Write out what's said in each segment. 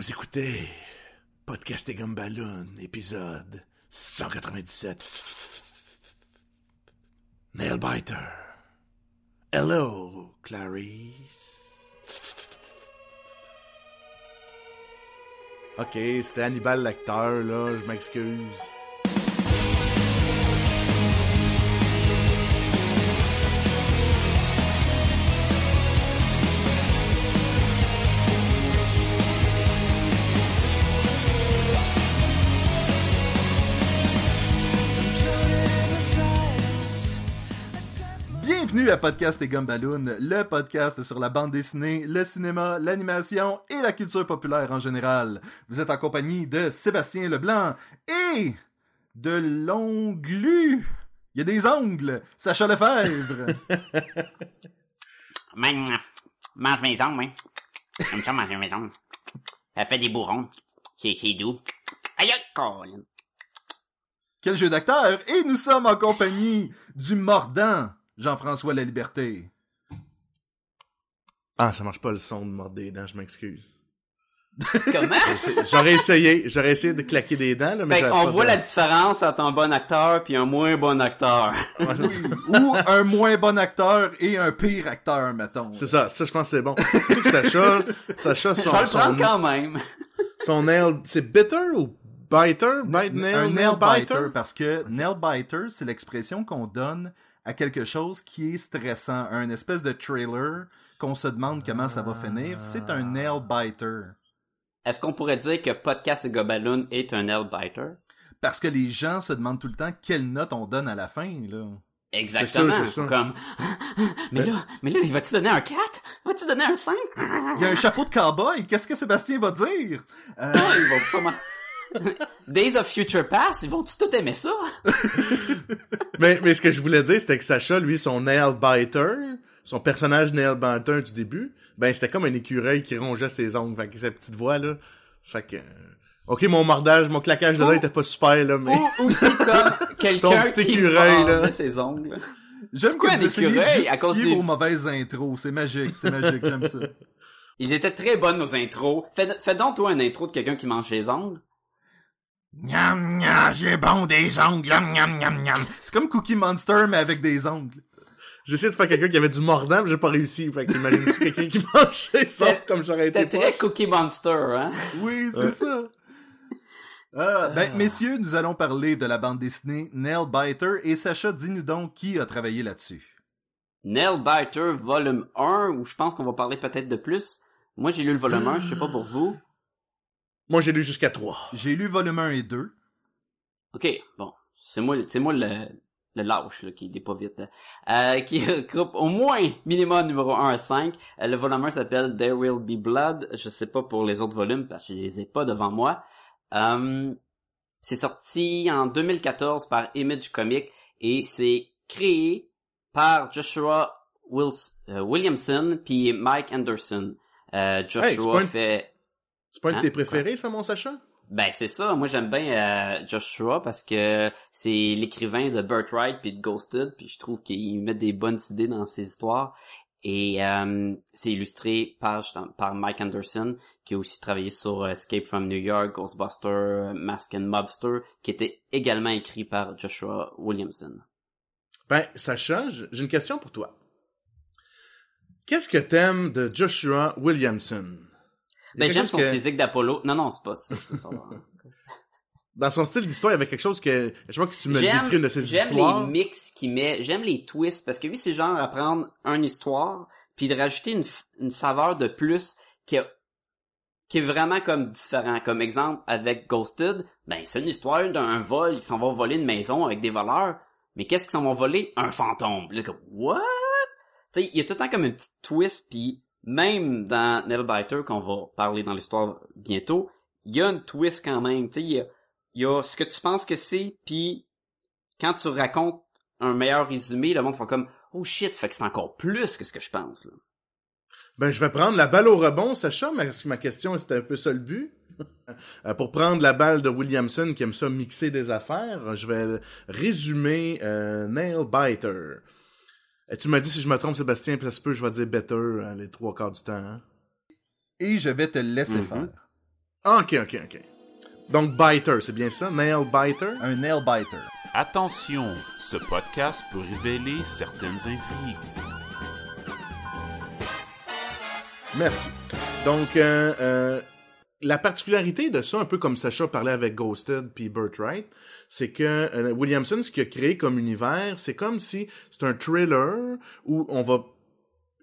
Vous écoutez Podcast et Gumballoon, épisode 197. Nailbiter. Hello, Clarice. Ok, c'était Hannibal l'acteur, là, je m'excuse. À Podcast et Gumballoon, le podcast sur la bande dessinée, le cinéma, l'animation et la culture populaire en général. Vous êtes en compagnie de Sébastien Leblanc et de l'onglu. Il y a des ongles, Sacha Lefebvre. Man, mange mes ongles, oui. Comme ça, manger mes ongles. Ça fait des bourrons. C'est doux. Aïe, aïe, Colin. Quel jeu d'acteur Et nous sommes en compagnie du mordant Jean-François La Liberté. Ah, ça marche pas le son de mordre des dents, je m'excuse. Comment? J'aurais essayé, j'aurais essayé de claquer des dents, là, mais Fait pas voit de- la différence entre un bon acteur puis un moins bon acteur. Ou un moins bon acteur et un pire acteur, mettons. C'est ça, ça je pense que c'est bon. Surtout que Sacha, Sacha Je son, vais le son, quand même. son nail, c'est bitter ou biter? Bite nail, un nail nail biter, biter? parce que nail biter, c'est l'expression qu'on donne à quelque chose qui est stressant, un espèce de trailer qu'on se demande comment ça va finir. C'est un nail biter. Est-ce qu'on pourrait dire que Podcast et Gobaloon est un nail biter? Parce que les gens se demandent tout le temps quelle note on donne à la fin, là. Exactement. C'est ça. Comme, mais là, mais là, il va-tu donner un 4? Va-tu donner un 5? Il y a un chapeau de cowboy, qu'est-ce que Sébastien va dire? Euh, ils vont sûrement... Days of Future Past, ils vont-tu tout aimer ça? Mais, mais ce que je voulais dire, c'était que Sacha, lui, son nail biter, son personnage nail biter du début, ben c'était comme un écureuil qui rongeait ses ongles, fait que sa petite voix, là. Fait que... euh, Ok, mon mordage, mon claquage de dents Oh. était pas super, là, mais... Ou aussi comme Ton quelqu'un petit qui écureuil, là. ses ongles. J'aime que Pourquoi vous un essayez de écureuil à cause vos mauvaises intros. C'est magique, c'est magique, j'aime ça. Ils étaient très bonnes, nos intros. Fais, fais donc, toi, un intro de quelqu'un qui mange ses ongles. Miam, miam, j'ai bon des ongles, miam, miam, miam, miam. C'est comme Cookie Monster, mais avec des ongles. J'ai essayé de faire quelqu'un qui avait du mordant, mais j'ai pas réussi. Fait que imagine-tu quelqu'un qui mangeait ça comme j'aurais été C'était très. Cookie Monster, hein? Oui, c'est Ouais. ça. Ah, ben, messieurs, nous allons parler de la bande dessinée Nail Biter et Sacha, dis-nous donc qui a travaillé là-dessus? Nail Biter, volume 1, où je pense qu'on va parler peut-être de plus. Moi, j'ai lu le volume 1, je sais pas pour vous. Moi, j'ai lu jusqu'à 3. J'ai lu volume 1 et 2. Ok, bon. C'est moi, c'est moi le, le lâche, là, qui est pas vite, là. Euh, qui regroupe au moins minimum numéro 1 à 5. Euh, le volume 1 s'appelle There Will Be Blood. Je sais pas pour les autres volumes, parce que je les ai pas devant moi. Euh, c'est sorti en 2014 par Image Comics et c'est créé par Joshua Wils- euh, Williamson puis Mike Anderson. Euh, Joshua Hey, c'est pas une- fait C'est pas un de Hein? tes préférés, ça, mon Sacha? ben c'est ça, moi j'aime bien euh, Joshua parce que c'est l'écrivain de Birthright puis de Ghosted, puis je trouve qu'il met des bonnes idées dans ses histoires. Et euh, c'est illustré par, par Mike Anderson, qui a aussi travaillé sur euh, Escape from New York, Ghostbuster, Mask and Mobster, qui était également écrit par Joshua Williamson. Ben, Sacha, j'ai une question pour toi. Qu'est-ce que t'aimes de Joshua Williamson? Ben j'aime son que- physique d'Apollo. Non, non, c'est pas ça. Dans son style d'histoire, il y avait quelque chose que... Je vois que tu me J'aime- décris une de ses J'aime histoires. les mix qu'il met, j'aime les twists, parce que lui, c'est genre à prendre une histoire, puis de rajouter une, une saveur de plus qui, a- qui est vraiment comme différent. Comme exemple, avec Ghosted, ben c'est une histoire d'un vol, ils s'en vont voler une maison avec des voleurs, mais qu'est-ce qu'ils s'en vont voler? Un fantôme. Là, comme, what? Tu il y a tout le temps comme une petite twist, puis même dans Nailbiter, qu'on va parler dans l'histoire bientôt, il y a une twist quand même, il y y a ce que tu penses que c'est, puis quand tu racontes un meilleur résumé, le monde fait comme oh shit, fait que c'est encore plus que ce que je pense. Ben, je vais prendre la balle au rebond, Sacha, parce que ma question, c'était un peu ça le but. Euh, pour prendre la balle de Williamson, qui aime ça mixer des affaires, je vais résumer euh, Nail Biter. Et tu m'as dit si je me trompe, Sébastien, puis ça se peut, je vais dire better euh, les trois quarts du temps. hein. Et je vais te laisser Mhm. faire. Ah, ok, ok, ok. Donc, Biter, c'est bien ça? Nail Biter? Un nail biter. Attention, ce podcast peut révéler certaines intrigues. Merci. Donc, euh, euh, la particularité de ça, un peu comme Sacha parlait avec Ghosted puis Wright, c'est que euh, Williamson, ce qu'il a créé comme univers, c'est comme si c'est un thriller où on va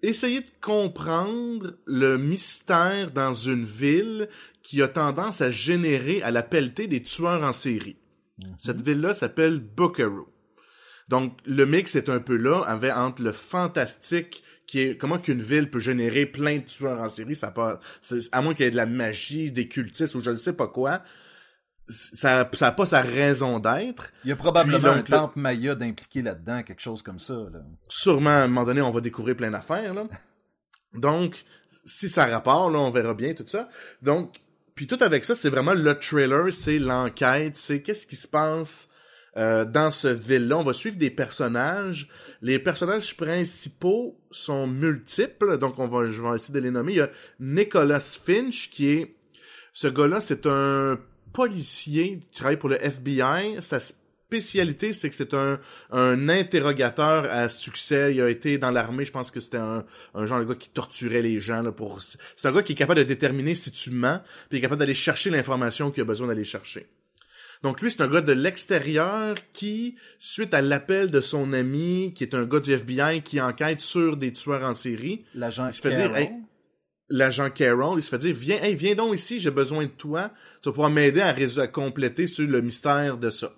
essayer de comprendre le mystère dans une ville qui a tendance à générer à la pelletée des tueurs en série. Cette ville-là s'appelle Buckaroo. Donc, le mix est un peu là, avec entre le fantastique qui est comment qu'une ville peut générer plein de tueurs en série, ça pas, à moins qu'il y ait de la magie, des cultistes ou je ne sais pas quoi, ça, ça a pas sa raison d'être. Il y a probablement Puis un donc, temple maya d'impliqué là-dedans, quelque chose comme ça. Là. Sûrement, à un moment donné, on va découvrir plein d'affaires, là. Donc, si ça rapporte, là, on verra bien tout ça. Donc, puis tout avec ça, c'est vraiment le trailer, c'est l'enquête, c'est qu'est-ce qui se passe euh, dans ce ville-là. On va suivre des personnages. Les personnages principaux sont multiples, donc on va, je vais essayer de les nommer. Il y a Nicholas Finch, qui est... Ce gars-là, c'est un policier qui travaille pour le FBI. Sa spécialité, c'est que c'est un, un interrogateur à succès. Il a été dans l'armée, je pense que c'était un, un genre de gars qui torturait les gens. Là, pour... C'est un gars qui est capable de déterminer si tu mens, puis il est capable d'aller chercher l'information qu'il a besoin d'aller chercher. Donc lui, c'est un gars de l'extérieur qui, suite à l'appel de son ami, qui est un gars du FBI qui enquête sur des tueurs en série, L'agent Il se fait dire, hey, l'agent Carroll, il se fait dire, viens, hey, viens donc ici, j'ai besoin de toi. Tu vas pouvoir m'aider à, à compléter sur le mystère de ça.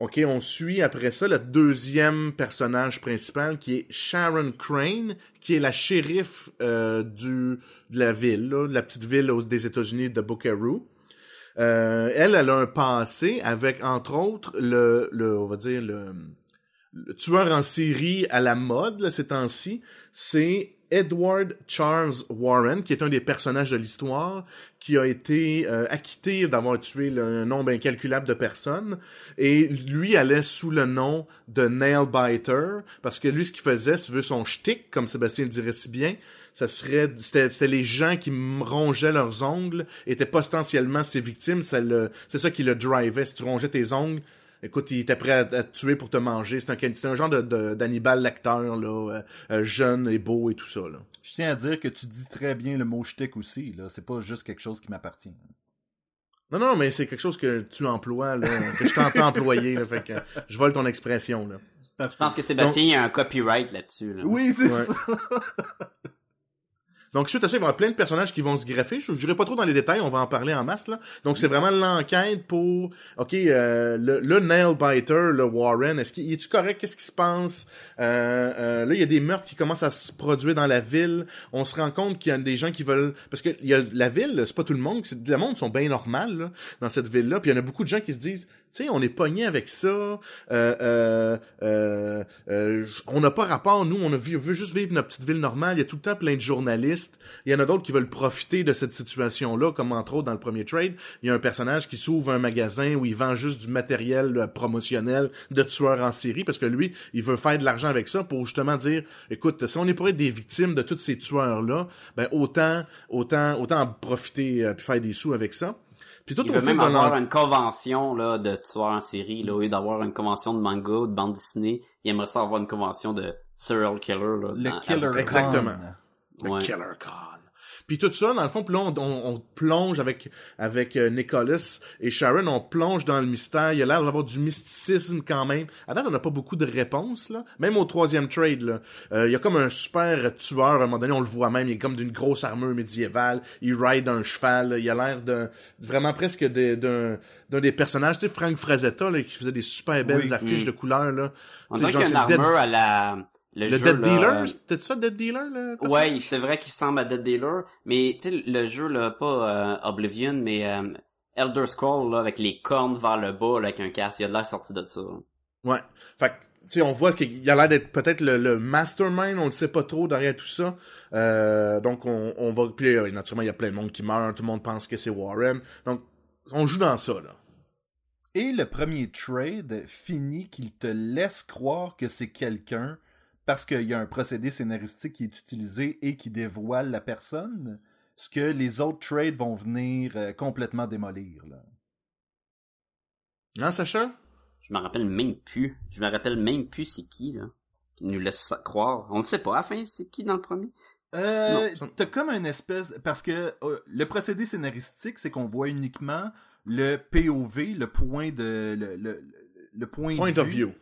OK, on suit après ça le deuxième personnage principal qui est Sharon Crane, qui est la shérif euh, du de la ville, là, de la petite ville aux- des États-Unis de Buckaroo. Euh, elle, elle a un passé avec, entre autres, le, le on va dire, le, le tueur en série à la mode, là, ces temps-ci, c'est Edward Charles Warren, qui est un des personnages de l'histoire, qui a été euh, acquitté d'avoir tué un nombre incalculable de personnes, et lui allait sous le nom de Nailbiter, parce que lui, ce qu'il faisait, si tu veux son shtick, comme Sébastien le dirait si bien, ça serait c'était c'était les gens qui rongeaient leurs ongles étaient potentiellement ses victimes ça le c'est ça qui le drivait si tu rongeais tes ongles écoute il était prêt à, à te tuer pour te manger c'est un c'est un genre de de- d'Hannibal lecteur là euh, euh, jeune et beau et tout ça là Je tiens à dire que tu dis très bien le mot shtick aussi. Là. C'est pas juste quelque chose qui m'appartient. non non mais c'est quelque chose que tu emploies là que je t'entends employer là, fait que je vole ton expression là Je pense que Sébastien, il y a un copyright là-dessus. Là. Oui, c'est Ouais. ça. Donc, suite à ça, il va y avoir plein de personnages qui vont se greffer. Je n'irai pas trop dans les détails, on va en parler en masse, là. Donc, c'est vraiment l'enquête pour, OK, euh, le, le nail-biter, le Warren, est-ce qu'il est-tu correct? Qu'est-ce qui se passe? Euh, euh, là, il y a des meurtres qui commencent à se produire dans la ville. On se rend compte qu'il y a des gens qui veulent... Parce que il y a la ville, c'est pas tout le monde. c'est- Le monde sont bien normal, là, dans cette ville-là. Puis il y en a beaucoup de gens qui se disent, sais, on est pogné avec ça. Euh, euh, euh, euh, on n'a pas rapport, nous, on veut juste vivre notre petite ville normale. Il y a tout le temps plein de journalistes. Il y en a d'autres qui veulent profiter de cette situation-là, comme entre autres dans le premier trade. Il y a un personnage qui s'ouvre un magasin où il vend juste du matériel euh, promotionnel de tueurs en série, parce que lui, il veut faire de l'argent avec ça pour justement dire, écoute, si on est pour être des victimes de tous ces tueurs-là, ben autant, autant, autant en profiter euh, puis faire des sous avec ça. Puis tout Il au veut même avoir une convention là, de tueurs en série. Là, au lieu d'avoir une convention de manga ou de bande dessinée, il aimerait ça avoir une convention de serial killer. Là, Le dans- Killer avec- Exactement. Con. Le Ouais. Killer Con. Puis tout ça, dans le fond, puis là, on, on- on plonge avec avec euh, Nicholas et Sharon, on plonge dans le mystère. Il y a l'air d'avoir du mysticisme quand même. À date, on n'a pas beaucoup de réponses, là. Même au troisième trade, là. Euh, il y a comme un super tueur, à un moment donné, on le voit même, il est comme d'une grosse armure médiévale. Il ride un cheval, là. Il a l'air d'un, vraiment presque d'un, d'un des personnages, tu sais, Frank Frazetta, là, qui faisait des super belles Oui. affiches Mm. de couleurs, là. On dirait qu'il y a genre, une c'est Dead- armure à la... Le, Le jeu, Dead là, Dealer? euh, C'était ça, Dead Dealer, là? Ouais, c'est vrai qu'il ressemble à Dead Dealer, mais tu sais, le jeu, là, pas euh, Oblivion, mais euh, Elder Scroll, là, avec les cornes vers le bas, là, avec un casque, il a de l'air sorti de ça. Ouais. Fait que, tu sais, on voit qu'il a l'air d'être peut-être le, le mastermind, on ne sait pas trop derrière tout ça. Euh, donc, on, on va... Puis, euh, naturellement, il y a plein de monde qui meurt, tout le monde pense que c'est Warren. Donc, on joue dans ça, là. Et le premier trade finit qu'il te laisse croire que c'est quelqu'un parce qu'il y a un procédé scénaristique qui est utilisé et qui dévoile la personne. ce que les autres trades vont venir euh, complètement démolir. Là. Hein, Sacha? Je me rappelle même plus. Je me rappelle même plus c'est qui, là. Qui nous laisse ça croire. On ne sait pas, à la fin, c'est qui dans le premier? Euh, T'as comme une espèce... Parce que euh, le procédé scénaristique, c'est qu'on voit uniquement le POV, le point de... Le, le, le point, Point de of vue, view.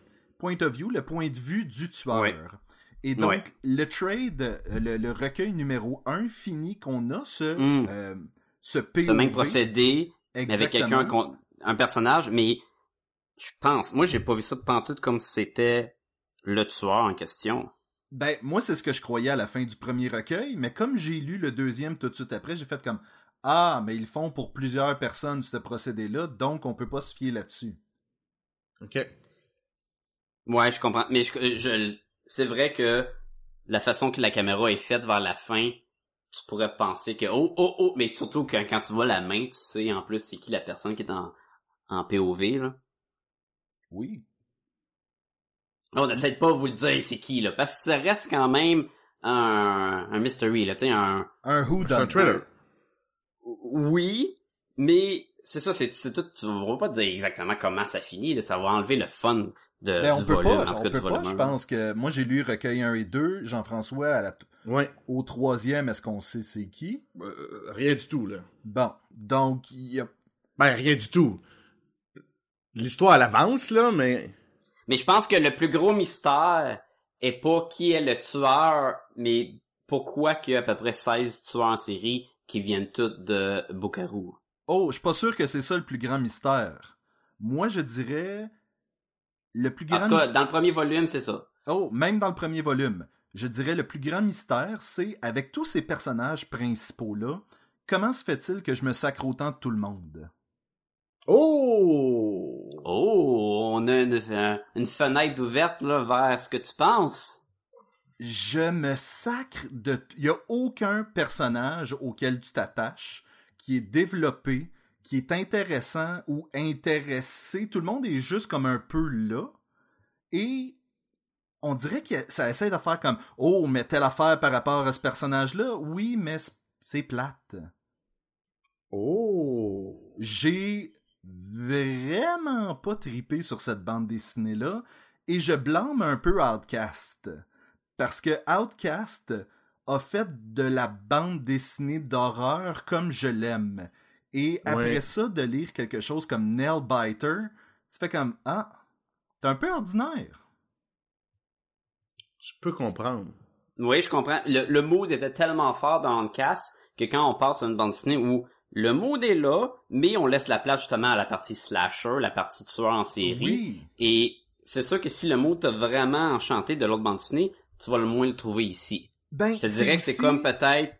Point of view, le point de vue du tueur. Ouais. Et donc, Ouais. le trade, euh, le, le recueil numéro 1 finit qu'on a ce, Mm. euh, ce POV. Ce même procédé, mais avec quelqu'un, un personnage, mais je pense, moi j'ai pas vu ça de pantoute comme si c'était le tueur en question. Ben, moi, c'est ce que je croyais à la fin du premier recueil, mais comme j'ai lu le deuxième tout de suite après, j'ai fait comme Ah, mais ils font pour plusieurs personnes ce procédé-là, donc on peut pas se fier là-dessus. OK. Ouais, je comprends. Mais je, je- c'est vrai que la façon que la caméra est faite vers la fin, tu pourrais penser que oh oh oh, mais surtout que quand tu vois la main, tu sais en plus c'est qui la personne qui est en, en POV là. Oui. On essaie de pas vous le dire c'est qui là, parce que ça reste quand même un, un mystery là, tu sais un Un who un thriller. oui, mais c'est ça, c'est tout. Tu vas pas te dire exactement comment ça finit, là, ça va enlever le fun de Mais on du peut volume, pas, on peut pas, je pense que moi j'ai lu recueil 1 et 2, Jean-François à la Ouais. au troisième, est-ce qu'on sait c'est qui? Euh, rien du tout, là. Bon, donc il y a Ben, rien du tout. L'histoire, elle avance, là, mais... Mais je pense que le plus gros mystère est pas qui est le tueur, mais pourquoi qu'il y a à peu près 16 tueurs en série qui viennent tous de Bukaru. Oh, je suis pas sûr que c'est ça le plus grand mystère. Moi, je dirais le plus En grand tout cas, mystère. dans le premier volume, c'est ça. Oh, même dans le premier volume, je dirais le plus grand mystère, c'est avec tous ces personnages principaux-là, comment se fait-il que je me sacre autant de tout le monde? Oh! Oh, on a une, une fenêtre ouverte là, vers ce que tu penses. Je me sacre de... Il y a aucun personnage auquel tu t'attaches qui est développé, qui est intéressant ou intéressé. Tout le monde est juste comme un peu là. Et on dirait que ça essaie de faire comme « Oh, mais telle affaire par rapport à ce personnage-là. Oui, mais c'est plate. » Oh! j'ai vraiment pas tripé sur cette bande dessinée-là et je blâme un peu Outcast. Parce que Outcast a fait de la bande dessinée d'horreur comme je l'aime. Et après Ouais. ça, de lire quelque chose comme Nail Biter, tu fais comme Ah, t'es un peu ordinaire. Je peux comprendre. Oui, je comprends. Le, le mood était tellement fort dans le cast que quand on passe à une bande dessinée où le mood est là, mais on laisse la place justement à la partie slasher, la partie tueur en série. Oui. Et c'est sûr que si le mood t'a vraiment enchanté de l'autre bande dessinée, tu vas le moins le trouver ici. Ben, Je te dirais que c'est aussi- comme peut-être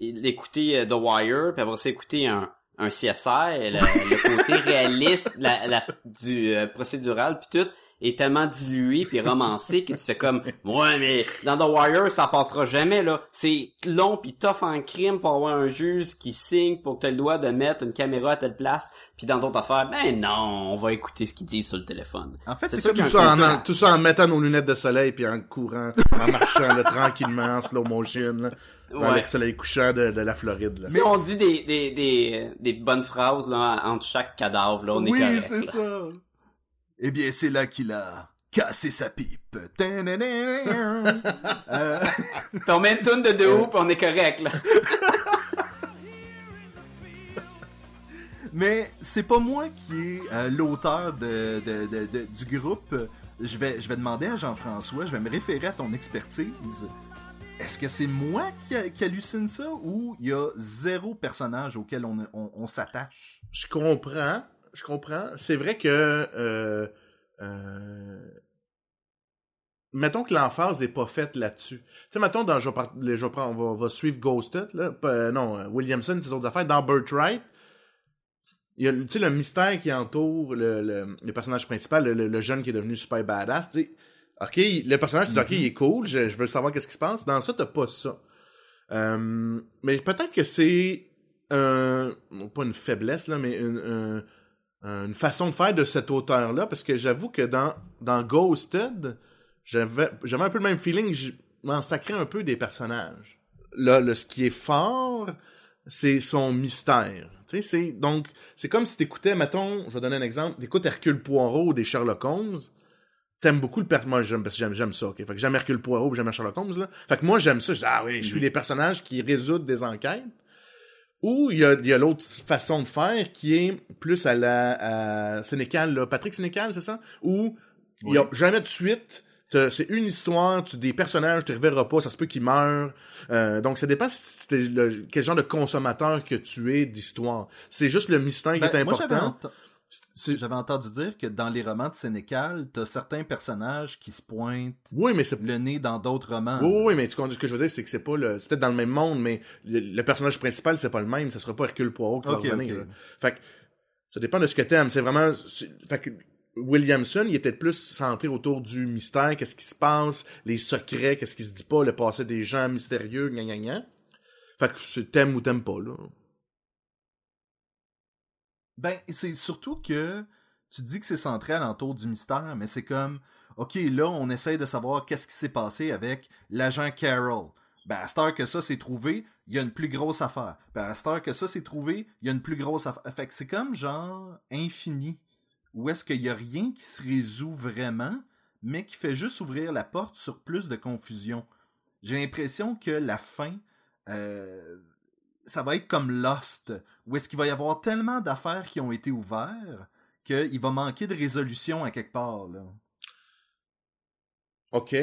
écouter euh, The Wire, puis après ça écouter un, un CSI, le, le côté réaliste la, la- du euh, procédural puis tout est tellement dilué puis romancé que tu fais comme ouais mais dans The Wire ça passera jamais là. C'est long puis tough en crime pour avoir un juge qui signe pour que tu le droit de mettre une caméra à telle place puis dans d'autres affaires ben non on va écouter ce qu'il dit sur le téléphone. En fait, C'est comme Tout ça, en- tout ça en mettant nos lunettes de soleil puis en courant, en marchant là, tranquillement en slow motion là, dans Ouais. le soleil couchant de, de la Floride. Là. si on dit des, des, des, des bonnes phrases là, entre chaque cadavre là on est oui, correct c'est là. ça. Eh bien, c'est là qu'il a cassé sa pipe. Euh, Puis on met une toune de deux puis on est correct, là. Mais c'est pas moi qui est euh, l'auteur de, de- de- de- du groupe. Je vais, je vais demander à Jean-François, je vais me référer à ton expertise. Est-ce que c'est moi qui, hallucine ça ou il y a zéro personnage auquel on, s'attache? Je comprends, je comprends. C'est vrai que euh, euh, mettons que l'emphase est pas faite là-dessus. Tu sais, mettons dans je vais, on va, suivre Ghosted là, euh, non Williamson, ces autres affaires dans Birthright. Il y a le mystère qui entoure le, personnage principal, le- le jeune qui est devenu super badass. Tu sais, ok, le personnage, tu dis ok, il est cool, je, je veux savoir qu'est-ce qui se passe. Dans ça, t'as pas ça. Euh, mais peut-être que c'est un, pas une faiblesse là, mais une, un- une façon de faire de cet auteur-là, parce que j'avoue que dans, dans Ghosted, j'avais, j'avais un peu le même feeling, je m'en sacrais un peu des personnages. Là, le, ce qui est fort, c'est son mystère. Tu sais, c'est donc c'est comme si t'écoutais, mettons, je vais donner un exemple, t'écoutes Hercule Poirot ou des Sherlock Holmes. T'aimes beaucoup le personnage. Moi, j'aime, parce que j'aime, j'aime ça, ok? Fait que j'aime Hercule Poirot j'aime Sherlock Holmes, là. Fait que moi, j'aime ça. Je dis, ah oui, je suis les personnages qui résoudent des enquêtes. Ou il y a, il y a l'autre façon de faire qui est plus à la à Sénécal, là. Patrick Sénécal, c'est ça? Où il y a jamais de suite. C'est une histoire, tu, des personnages, tu ne reverras pas, ça se peut qu'ils meurent. Euh, donc, ça dépend si le- quel genre de consommateur que tu es d'histoire. C'est juste le mystère qui Ben, est important. J'avais entendu dire que dans les romans de Sénécal, t'as certains personnages qui se pointent Oui, mais c'est le nez dans d'autres romans. Oui, oui, oui, mais tu comprends ce que je veux dire, c'est que c'est pas le. C'est peut-être dans le même monde, mais le, le personnage principal, c'est pas le même. Ça sera pas Hercule Poirot qui va Ok, revenir. ok. là. Fait que ça dépend de ce que t'aimes. C'est vraiment. Fait que Williamson, il était plus centré autour du mystère, qu'est-ce qui se passe, les secrets, qu'est-ce qui se dit pas, le passé des gens mystérieux, gna gna gna. Fait que t'aimes ou t'aimes pas, là. Ben, c'est surtout que tu dis que c'est centré alentour du mystère, mais c'est comme, ok, là, on essaye de savoir qu'est-ce qui s'est passé avec l'agent Carroll. Ben, à cette que ça s'est trouvé, il y a une plus grosse affaire. Ben, à cette que ça s'est trouvé, il y a une plus grosse affaire. Fait que c'est comme genre infini. Où est-ce qu'il y a rien qui se résout vraiment, mais qui fait juste ouvrir la porte sur plus de confusion. J'ai l'impression que la fin, euh, ça va être comme Lost, où est-ce qu'il va y avoir tellement d'affaires qui ont été ouvertes qu'il va manquer de résolution à quelque part. Là. OK.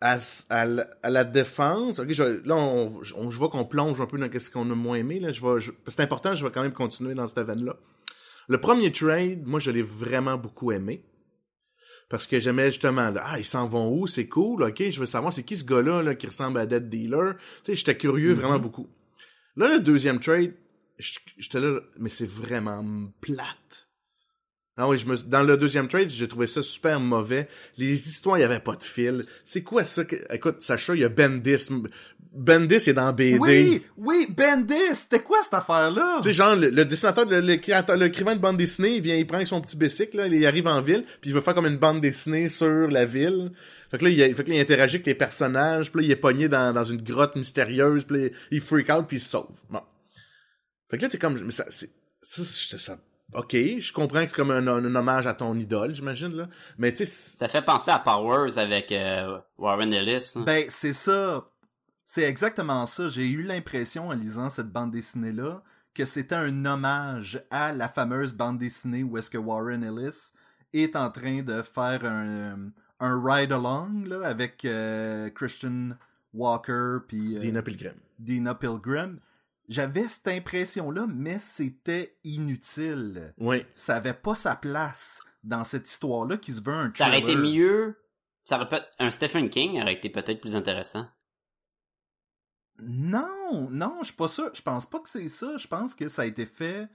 À, la- défense, je, là, on, je vois qu'on plonge un peu dans ce qu'on a moins aimé. Là. Je- c'est important, je vais quand même continuer dans cette veine-là. Le premier trade, moi, je l'ai vraiment beaucoup aimé. Parce que j'aimais justement, là, ah, ils s'en vont où, c'est cool, ok, je veux savoir c'est qui ce gars-là là, qui ressemble à Dead Dealer. Tu sais, j'étais curieux Mhm. vraiment beaucoup. Là, le deuxième trade, j'étais là, mais c'est vraiment plate. Ah oui, je me, dans le deuxième trade, j'ai trouvé ça super mauvais. Les histoires, il y avait pas de fil. C'est quoi ça? que- Écoute, Sacha, il y a Bendis. Bendis est dans BD. Oui, oui, Bendis, c'était quoi cette affaire-là? Tu sais, genre, le, le dessinateur, le, le créateur, le de bande dessinée, il vient, il prend son petit bicycle, là, il arrive en ville, puis il veut faire comme une bande dessinée sur la ville. Fait que là, il, fait que là, il interagit avec les personnages, puis là, il est pogné dans, dans une grotte mystérieuse, puis là, il freak out, puis il se sauve. Bon. Fait que là, t'es comme, mais ça, c'est, ça, ça, ok, je comprends que c'est comme un, un hommage à ton idole, j'imagine, là. Mais tu Ça fait penser à Powers avec euh, Warren Ellis. hein. Ben, c'est ça. C'est exactement ça. J'ai eu l'impression, en lisant cette bande dessinée-là, que c'était un hommage à la fameuse bande dessinée où est-ce que Warren Ellis est en train de faire un, un ride-along là, avec euh, Christian Walker puis euh, Dina Pilgrim. Dina Pilgrim. J'avais cette impression-là, mais c'était inutile. Oui. Ça avait pas sa place dans cette histoire-là qui se veut un Ça aurait été thriller. mieux. Ça aurait peut un Stephen King aurait été peut-être plus intéressant. Non, non, je suis pas sûr. Je pense pas que c'est ça. Je pense que ça a été fait.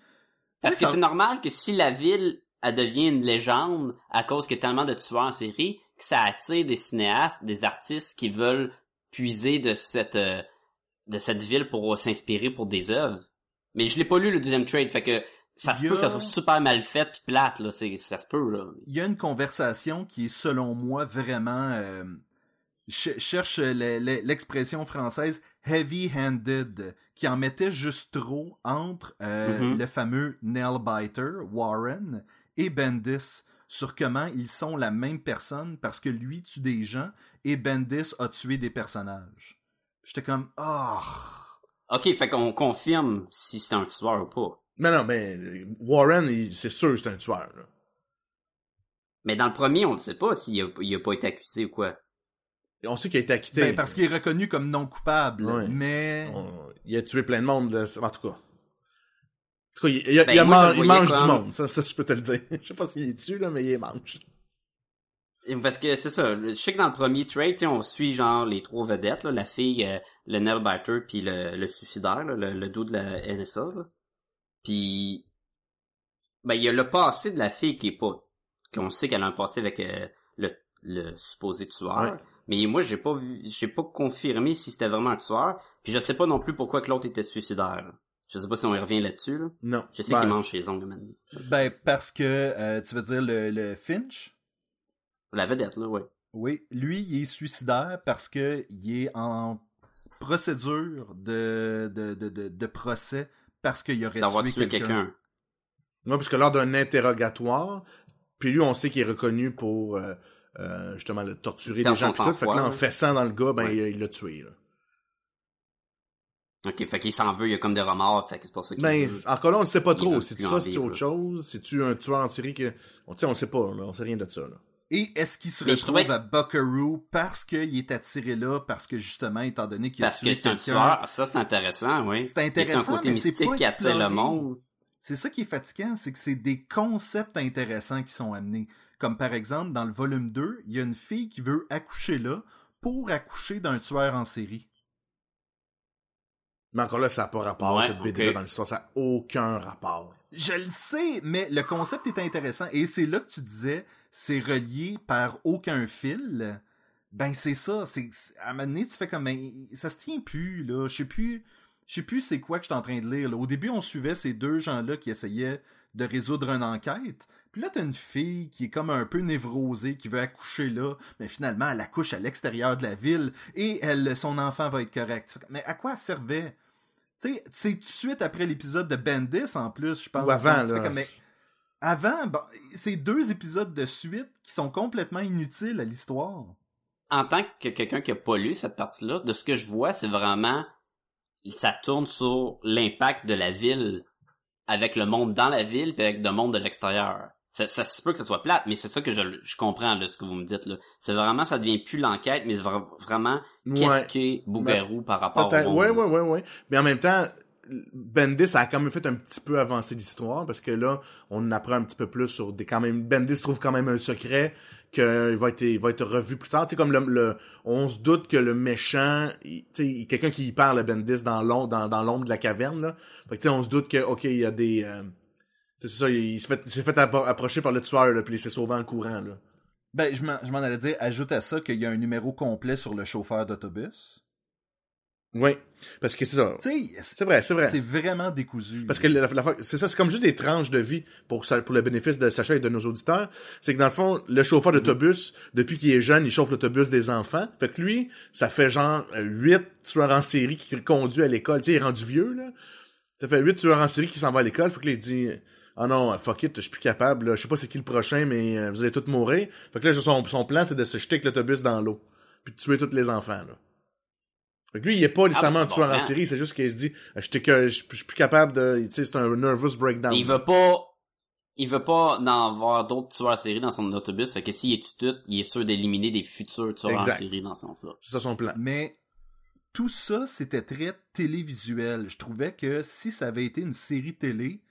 Parce que ça- c'est normal que si la ville elle devient une légende à cause qu'il y a tellement de tueurs en série, que ça attire des cinéastes, des artistes qui veulent puiser de cette euh, de cette ville pour s'inspirer pour des œuvres. Mais je l'ai pas lu le deuxième trade, fait que ça se peut que ça soit super mal fait pis plate là, c'est ça se peut là. Il y a une conversation qui est, selon moi, vraiment. euh, ch- cherche le- le- l'expression française heavy-handed, qui en mettait juste trop entre euh, Mhm. le fameux nail-biter, Warren, et Bendis, sur comment ils sont la même personne parce que lui tue des gens et Bendis a tué des personnages. J'étais comme, ah. Ok, fait qu'on confirme si c'est un tueur ou pas. Mais non, mais Warren, c'est sûr que c'est un tueur, là. Mais dans le premier, on ne sait pas s'il a, il a pas été accusé ou quoi. On sait qu'il a été acquitté. Ben, parce qu'il est reconnu comme non coupable, Ouais. mais. On- il a tué plein de monde, là, en tout cas. En tout cas, il, Ben, il moi, man- il mange du monde, ça, ça, je peux te le dire. Je sais pas s'il est dessus, là, mais il mange. Parce que c'est ça, je sais que dans le premier trade, on suit genre les trois vedettes, là, la fille, euh, le nail-biter, puis le, le suicidaire, là, le, le dos de la NSA. Là. Puis, ben, il y a le passé de la fille qui est pas... qu'on sait qu'elle a un passé avec euh, le, le supposé tueur. Ouais. Mais moi, j'ai pas vu, j'ai pas confirmé si c'était vraiment un tueur. Puis je sais pas non plus pourquoi que l'autre était suicidaire. Je sais pas si on y revient là-dessus. Là. Non. Je sais Ben, qu'il mange ses ongles maintenant. Ben, parce que, euh, tu veux dire, le, le Finch, La vedette, là, ouais. oui, lui, il est suicidaire parce que il est en procédure de, de, de, de, de procès parce qu'il aurait D'avoir tué tué quelqu'un. Non, parce que lors d'un interrogatoire, puis lui, on sait qu'il est reconnu pour euh, euh, justement le torturer des gens tout. Fait que là, en là. fessant dans le gars, ben Ouais. il- l'a tué. Là. Ok, fait qu'il s'en veut, il y a comme des remords, fait que c'est pour ça qu'il Ben, encore là, on ne sait pas il trop. veut C'est plus ça, c'est autre chose. C'est-tu un tueur en série que. On, on sait pas, là. on sait rien de ça. Là. Et est-ce qu'il se Mais retrouve trouvais- à Buckaroo parce qu'il est attiré là, parce que justement, étant donné qu'il a Parce que tué c'est un quelqu'un, tueur, ça c'est intéressant, oui. C'est intéressant, mais c'est pas qui attire le monde? C'est ça qui est fatigant, c'est que c'est des concepts intéressants qui sont amenés. Comme par exemple, dans le volume 2, il y a une fille qui veut accoucher là pour accoucher d'un tueur en série. Mais encore là, ça n'a pas rapport, Ouais, cette BD-là, dans l'histoire. Ça n'a aucun rapport. Je le sais, mais le concept est intéressant. Et c'est là que tu disais, c'est relié par aucun fil. Ben, c'est ça. C'est, à un moment donné, tu fais comme, ben, ça se tient plus, là. Je sais plus, je sais plus c'est quoi que je suis en train de lire. Au début, on suivait ces deux gens-là qui essayaient de résoudre une enquête. Puis là, t'as une fille qui est comme un peu névrosée, qui veut accoucher là, mais finalement, elle accouche à l'extérieur de la ville et elle, son enfant va être correct. Mais à quoi servait? Tu sais, c'est tout de suite après l'épisode de Bendis, en plus, je pense. Ou avant, Donc, tu fais là. comme, mais avant, bon, c'est deux épisodes de suite qui sont complètement inutiles à l'histoire. En tant que quelqu'un qui a pas lu cette partie-là, de ce que je vois, c'est vraiment ça tourne sur l'impact de la ville avec le monde dans la ville puis avec le monde de l'extérieur. Ça, ça se peut que ça soit plate, mais c'est ça que je, je comprends là, ce que vous me dites là. C'est vraiment ça devient plus l'enquête, mais vra- vraiment qu'est-ce Ouais. qu'est Bougarou par rapport au monde? Ouais, ouais, ouais, ouais. Mais en même temps, Bendis a quand même fait un petit peu avancer l'histoire parce que là, on apprend un petit peu plus sur des quand même. Bendis trouve quand même un secret qu'il va être, il va être revu plus tard. Tu sais, comme le, le- on se doute que le méchant, tu sais, quelqu'un qui parle à Bendis dans l'ombre, dans, dans l'ombre de la caverne, là. Fait que, tu sais, on se doute que, ok, il y a des, euh, c'est ça, il, s'est fait, fait appro- approcher par le tueur, là, puis il s'est sauvé en courant, là. Ben, je m'en, je m'en allais dire, ajoute à ça qu'il y a un numéro complet sur le chauffeur d'autobus. Oui. Parce que c'est ça. C'est vrai, c'est vrai. c'est vraiment décousu. Parce que la, la c'est ça, c'est comme juste des tranches de vie pour, ça- pour le bénéfice de Sacha et de nos auditeurs. C'est que dans le fond, le chauffeur d'autobus, depuis qu'il est jeune, il chauffe l'autobus des enfants. Fait que lui, ça fait genre huit tueurs en série qui conduit à l'école. Tu sais, il est rendu vieux, là. Ça fait huit tueurs en série qui s'en vont à l'école. Fait que là, il dit, ah non, fuck it, je suis plus capable, là. Je sais pas c'est qui le prochain, mais euh, vous allez tous mourir. Fait que là, son, son plan, c'est de se jeter avec l'autobus dans l'eau. Puis de tuer tous les enfants, là. Fait que lui, il est pas nécessairement ben, un tueur bon en série, c'est juste qu'il se dit, euh, je suis plus capable de, tu sais, c'est un nervous breakdown. Il veut pas il veut pas en avoir d'autres tueurs en série dans son autobus, fait que s'il est tout, il est sûr d'éliminer des futurs tueurs Exact. en série dans ce sens-là. C'est ça son plan. Mais tout ça, c'était très télévisuel. Je trouvais que si ça avait été une série télé,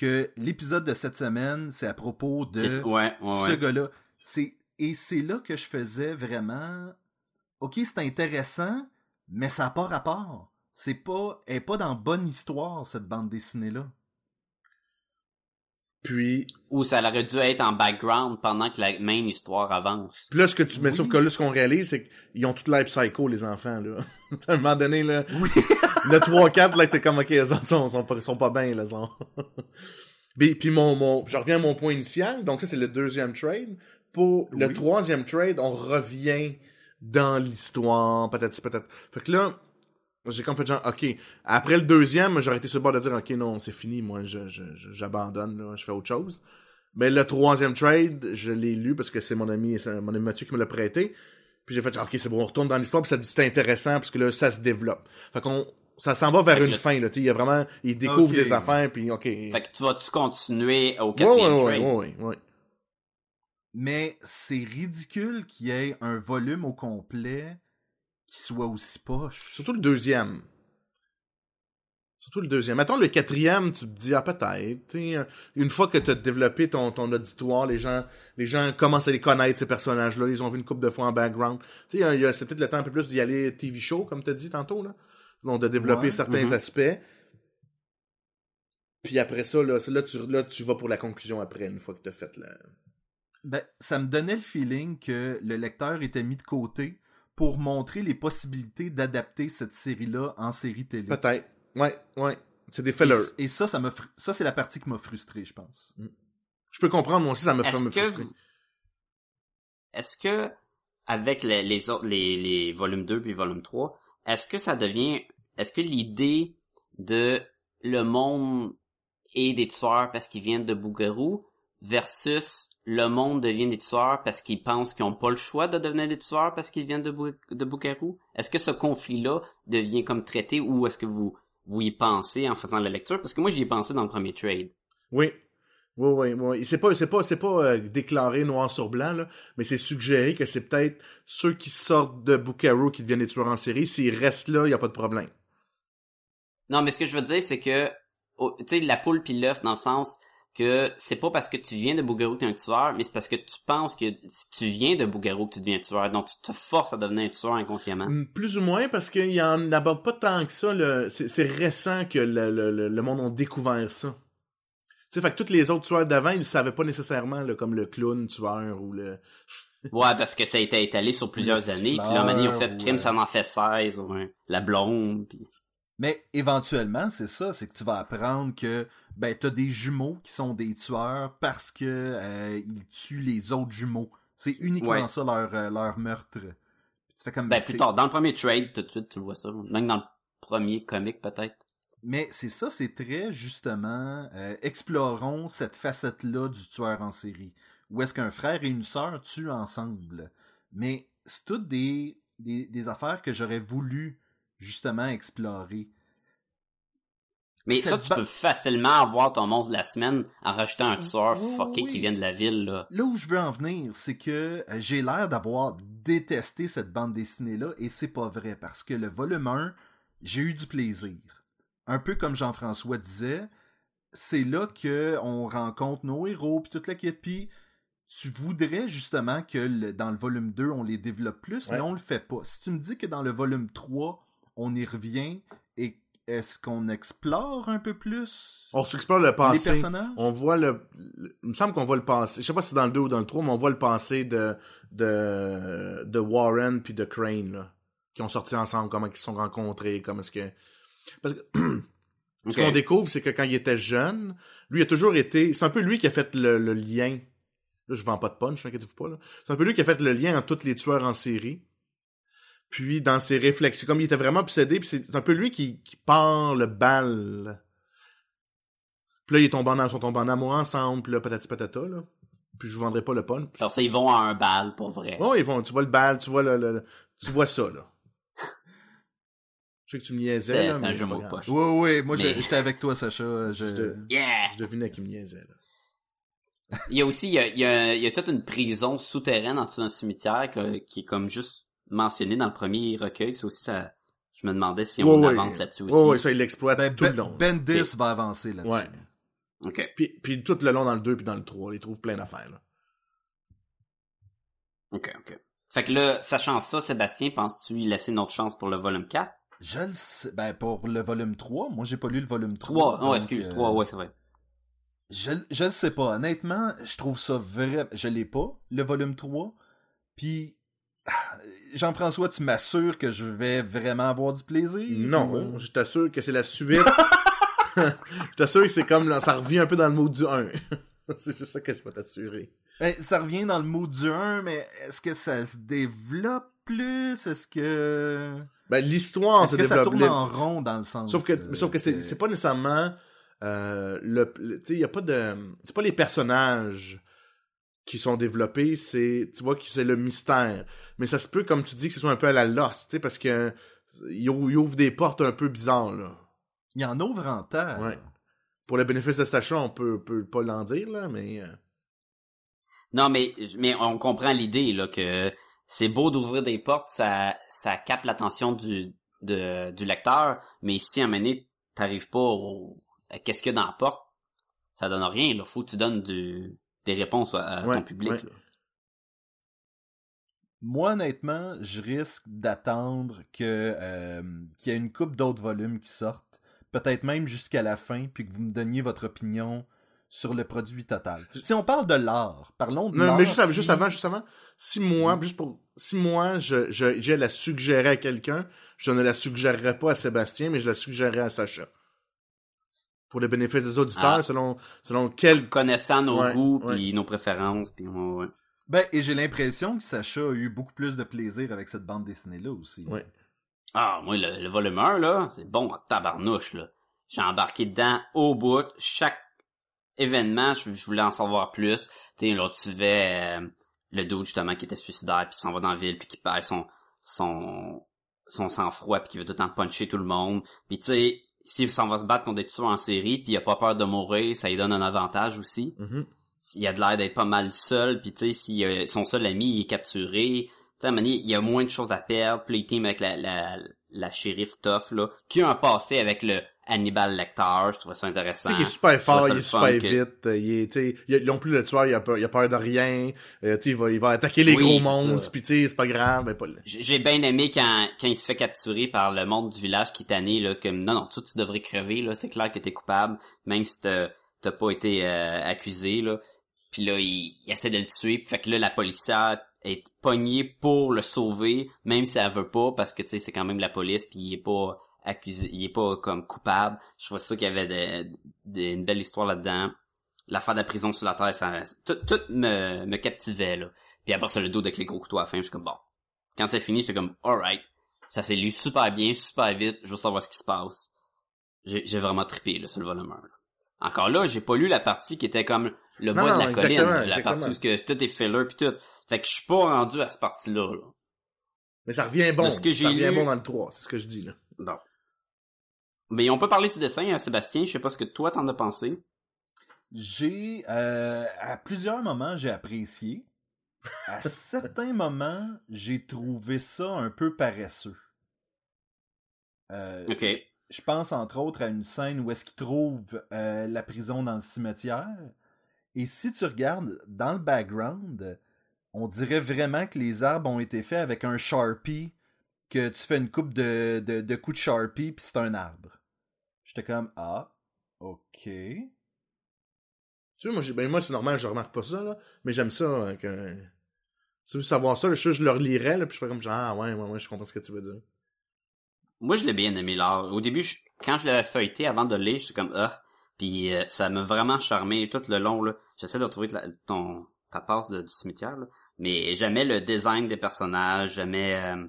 que l'épisode de cette semaine, c'est à propos de C'est- Ouais, ouais, ce ouais. gars-là. C'est et c'est là que je faisais vraiment. Ok, c'est intéressant, mais ça n'a pas rapport. C'est pas, elle est pas dans bonne histoire cette bande dessinée là. Puis, Ou ça aurait dû être en background pendant que la main histoire avance. puis là, ce que tu, mais Oui. sauf que là, ce qu'on réalise, c'est qu'ils ont toute l'air psycho, les enfants, là. à un moment donné, là, Oui. le 3-4, là, t'es comme, ok, les autres sont, sont, pas, sont pas bien, là, sont. puis, puis mon, mon, je reviens à mon point initial. Donc ça, c'est le deuxième trade. Pour le troisième trade, on revient dans l'histoire, peut-être, peut-être. Fait que là, j'ai comme fait genre, ok. Après le deuxième, j'aurais été sur le bord de dire, ok, non, c'est fini, moi, je, je, je- j'abandonne, là, je fais autre chose. Mais le troisième trade, je l'ai lu parce que c'est mon ami, c'est mon ami Mathieu qui me l'a prêté. Puis j'ai fait, ok, c'est bon, on retourne dans l'histoire, puis ça c'est intéressant parce que là, ça se développe. Fait qu'on, ça s'en va vers Fait une le- fin, là, tu sais, il y a vraiment, il découvre des affaires, puis ok. Fait que tu vas-tu continuer au quatrième ouais, trade? ouais, ouais, ouais, ouais. Mais c'est ridicule qu'il y ait un volume au complet qui soit aussi poche. Surtout le deuxième. Surtout le deuxième. Mettons le quatrième, tu te dis, ah, peut-être. sais, Une fois que tu as développé ton, ton auditoire, les gens, les gens commencent à les connaître, ces personnages-là. Ils ont vu une couple de fois en background. C'est peut-être le temps un peu plus d'y aller TV show, comme tu as dit tantôt, là. Donc, de développer Ouais. certains Mhm. aspects. Puis après ça, là, tu, là, tu vas pour la conclusion après, une fois que tu as fait la... Ben, ça me donnait le feeling que le lecteur était mis de côté pour montrer les possibilités d'adapter cette série-là en série télé. Peut-être. Ouais, ouais. C'est des Et, fillers. et ça, ça, fr- ça c'est la partie qui m'a frustré, je pense. Je peux comprendre, moi aussi, ça me fait Est-ce me que frustrer. vous- est-ce que avec les, les autres les, les volumes 2 puis volume 3, est-ce que ça devient, est-ce que l'idée de le monde est des tueurs parce qu'ils viennent de Bougarou versus le monde devient des tueurs parce qu'ils pensent qu'ils n'ont pas le choix de devenir des tueurs parce qu'ils viennent de, Bou de? Est-ce que ce conflit-là devient comme traité ou est-ce que vous, vous y pensez en faisant la lecture? Parce que moi, j'y ai pensé dans le premier trade. Oui. Oui, oui, oui. C'est pas, c'est pas, c'est pas euh, déclaré noir sur blanc, là, mais c'est suggéré que c'est peut-être ceux qui sortent de Bucaro qui deviennent des tueurs en série. S'ils restent là, il y a pas de problème. Non, mais ce que je veux dire, c'est que, tu sais, la poule puis l'œuf, dans le sens que c'est pas parce que tu viens de Bougarou que tu es un tueur, mais c'est parce que tu penses que si tu viens de Bougarou que tu deviens un tueur. Donc, tu te forces à devenir un tueur inconsciemment. Mm, Plus ou moins, parce qu'il en aborde pas tant que ça. le- C'est récent que le, le, le- monde a découvert ça. Tu sais, fait que tous les autres tueurs d'avant, ils savaient pas nécessairement, là, comme le clown tueur ou le... Ouais, parce que ça a été étalé sur plusieurs années. Puis là, ils ont fait crime, ouais. ça en fait 16. Ouais. La blonde. Puis... Mais éventuellement, c'est ça, c'est que tu vas apprendre que ben t'as des jumeaux qui sont des tueurs parce que euh, ils tuent les autres jumeaux. C'est uniquement Ouais. ça leur euh, leur meurtre. Puis tu fais comme Ben, c'est- plus tard, dans le premier trade, tout de suite, tu le vois ça. Même dans le premier comic, peut-être. Mais c'est ça, c'est très justement euh, explorons cette facette-là du tueur en série. Où est-ce qu'un frère et une sœur tuent ensemble. Mais c'est toutes des, des, des affaires que j'aurais voulu justement explorer. Mais ça, tu ba- peux facilement avoir ton monstre de la semaine en rajoutant un tueur Oui, fucké oui. qui vient de la ville, là. Là où je veux en venir, c'est que euh, j'ai l'air d'avoir détesté cette bande dessinée-là, et c'est pas vrai, parce que le volume 1, j'ai eu du plaisir. Un peu comme Jean-François disait, c'est là que on rencontre nos héros, puis toute la quête, puis tu voudrais justement que le- dans le volume 2, on les développe plus, Ouais. mais on le fait pas. Si tu me dis que dans le volume 3, on y revient, et est-ce qu'on explore un peu plus On s'explore le les passé. personnages? On voit le, le- Il me semble qu'on voit le passé. Je sais pas si c'est dans le 2 ou dans le 3, mais on voit le passé de, de, de Warren puis de Crane, là. Qui ont sorti ensemble, comment ils se sont rencontrés, comment est-ce que... Parce que Ok. ce qu'on découvre, c'est que quand il était jeune, lui il a toujours été... C'est un peu lui qui a fait le, le lien. Là, je vends pas de punch, inquiétez-vous pas, là. C'est un peu lui qui a fait le lien entre tous les tueurs en série. Puis, dans ses réflexions, comme il était vraiment obsédé, puis c'est un peu lui qui, qui part le bal. Puis là, ils, tombent en, ils sont tombés en amour ensemble, puis là, patati patata, là. Puis je vous vendrai pas le punch. Alors ça, ils vont à un bal, pour vrai. Oh, ils vont, tu vois le bal, tu vois le, le- le- tu vois ça, là. Je sais que tu me niaisais, C'est- là, c'est mais c'est pas grave. poche. Oui, oui, moi Mais- j'étais avec toi, Sacha. Je... Je te- Yeah! Je devinais qu'il me niaisait, là. Il y a aussi, il y a, il y a, il y a toute une prison souterraine en dessous d'un cimetière que- qui est comme juste mentionnée dans le premier recueil. Ça aussi, ça, je me demandais si on Ouais, ouais. avance là-dessus aussi. Ouais, ça, il l'exploite Ben, tout le Ben- long. Bendis va avancer là-dessus. Ouais. Ok, Puis, puis tout le long dans le 2 puis dans le 3, il trouve plein d'affaires, là. ok, ok. Fait que là, sachant ça, Sébastien, penses-tu y laisser une autre chance pour le volume 4? Je le sais. Ben, pour le volume 3, moi j'ai pas lu le volume 3. 3, non, donc, excuse, euh, 3, ouais, c'est vrai. Je, je le sais pas. Honnêtement, je trouve ça vrai. Je l'ai pas, le volume 3. Puis, Jean-François, tu m'assures que je vais vraiment avoir du plaisir? Non, Ou- je t'assure que c'est la suite. je t'assure que c'est comme, là, ça revient un peu dans le mode du 1. c'est juste ça que je peux t'assurer. Ben, ça revient dans le mot du 1, mais est-ce que ça se développe plus? Est-ce que. Ben, l'histoire se que ça tourne en rond dans le sens. Sauf que, euh, sauf que c'est, c'est pas nécessairement, euh, le, le- tu sais, y a pas de, c'est pas les personnages qui sont développés, c'est, tu vois que c'est le mystère. Mais ça se peut, comme tu dis, que ce soit un peu à la Lost, tu sais, parce que, il ouvre, il ouvre des portes un peu bizarres, là. Il y en ouvre en terre. Ouais. Pour le bénéfice de Sacha, on peut, peut pas l'en dire, là, mais, euh, Non, mais, mais on comprend l'idée, là, que c'est beau d'ouvrir des portes, ça, ça capte l'attention du, de, du lecteur, mais si à un moment donné, t'arrives pas au, à qu'est-ce qu'il y a dans la porte, ça donne rien, là. Faut que tu donnes du, des réponses à, à ouais, ton public, ouais. Moi, honnêtement, je risque d'attendre que euh, qu'il y ait une coupe d'autres volumes qui sortent, peut-être même jusqu'à la fin, puis que vous me donniez votre opinion sur le produit total. Si on parle de l'art, parlons de Non, l'art. mais juste, avant, puis- juste avant, juste avant, si moi, Mm. juste pour, si moi, je, je, j'ai à la suggérer à quelqu'un, je ne la suggérerais pas à Sébastien, mais je la suggérerais à Sacha. Pour le bénéfice des auditeurs, Ah. selon, selon quel, Connaissant nos Ouais, goûts, ouais. puis nos préférences, puis ouais, ouais. Ben, et j'ai l'impression que Sacha a eu beaucoup plus de plaisir avec cette bande dessinée-là aussi. Ouais. Ah, moi, le, le volume 1, là, c'est bon tabarnouche, là. J'ai embarqué dedans au bout. Chaque événement, je, je voulais en savoir plus. Tu sais, là, tu suivais euh, le dude, justement, qui était suicidaire, puis s'en va dans la ville, puis qui perd son, son, son sang-froid, puis qui veut tout le temps puncher tout le monde. Puis tu sais, s'il s'en va se battre contre des tueurs en série, puis il a pas peur de mourir, ça lui donne un avantage aussi. Mhm. Il a de l'air d'être pas mal seul, puis tu sais, si euh, son seul ami il est capturé, tu sais, il y a moins de choses à perdre, puis il team avec la, la, la shérif Tough, là, qui a un passé avec le Hannibal Lecter, je trouvais ça intéressant. Il est super fort, il est super que- vite, euh, il est, tu sais, il- non plus le tueur, il a peur, il a peur de rien, euh, il va, il va attaquer les Oui, gros monstres, pis c'est pas grave, ben pas J'ai bien aimé quand, quand il se fait capturer par le monde du village qui tanné, là, comme non, non, toi tu devrais crever, là, c'est clair que t'es coupable, même si t'as t'as pas été euh, accusé, là. Puis là, il, il essaie de le tuer, puis fait que là, la policière est pognée pour le sauver, même si elle veut pas, parce que tu sais, c'est quand même la police, puis il est pas accusé, il est pas comme coupable. Je vois ça qu'il y avait de- de- une belle histoire là-dedans. L'affaire de la prison sur la terre, ça, tout, tout me, me captivait, là. Puis après ça, le dos avec les gros couteaux à la fin, je suis comme, bon. Quand c'est fini, j'étais comme, alright. Ça s'est lu super bien, super vite, je veux savoir ce qui se passe. J'ai vraiment trippé, là, sur le volume 1. là. Encore là, j'ai pas lu la partie qui était comme le Non, bois de la colline, la exactement. partie où que tout est filler pis tout. Fait que je suis pas rendu à cette partie-là, là. Mais ça revient bon, ce que ça revient lu- bon dans le 3, c'est ce que je dis, là. Bon. Mais on peut parler du dessin, hein, Sébastien, je sais pas ce que toi t'en as pensé. J'ai, euh, à plusieurs moments, j'ai apprécié. À certains moments, j'ai trouvé ça un peu paresseux. Euh, Ok. Je pense entre autres à une scène où est-ce qu'il trouve euh, la prison dans le cimetière. Et si tu regardes dans le background, on dirait vraiment que les arbres ont été faits avec un Sharpie, que tu fais une coupe de, de, de coups de Sharpie, puis c'est un arbre. J'étais comme, ah, ok. Tu sais, moi, j'ai- ben, moi, c'est normal, je remarque pas ça, là, mais j'aime ça, hein, que... Tu veux savoir ça, je, je le relirais, là, puis je fais comme genre, ah, ouais, ouais, ouais, je comprends ce que tu veux dire. Moi, je l'ai bien aimé l'art. Au début, je- quand je l'avais feuilleté avant de le lire, j'étais comme ah, puis euh, ça m'a vraiment charmé tout le long là. J'essaie de retrouver la- ton ta passe de- du cimetière là, mais j'aimais le design des personnages, j'aimais euh,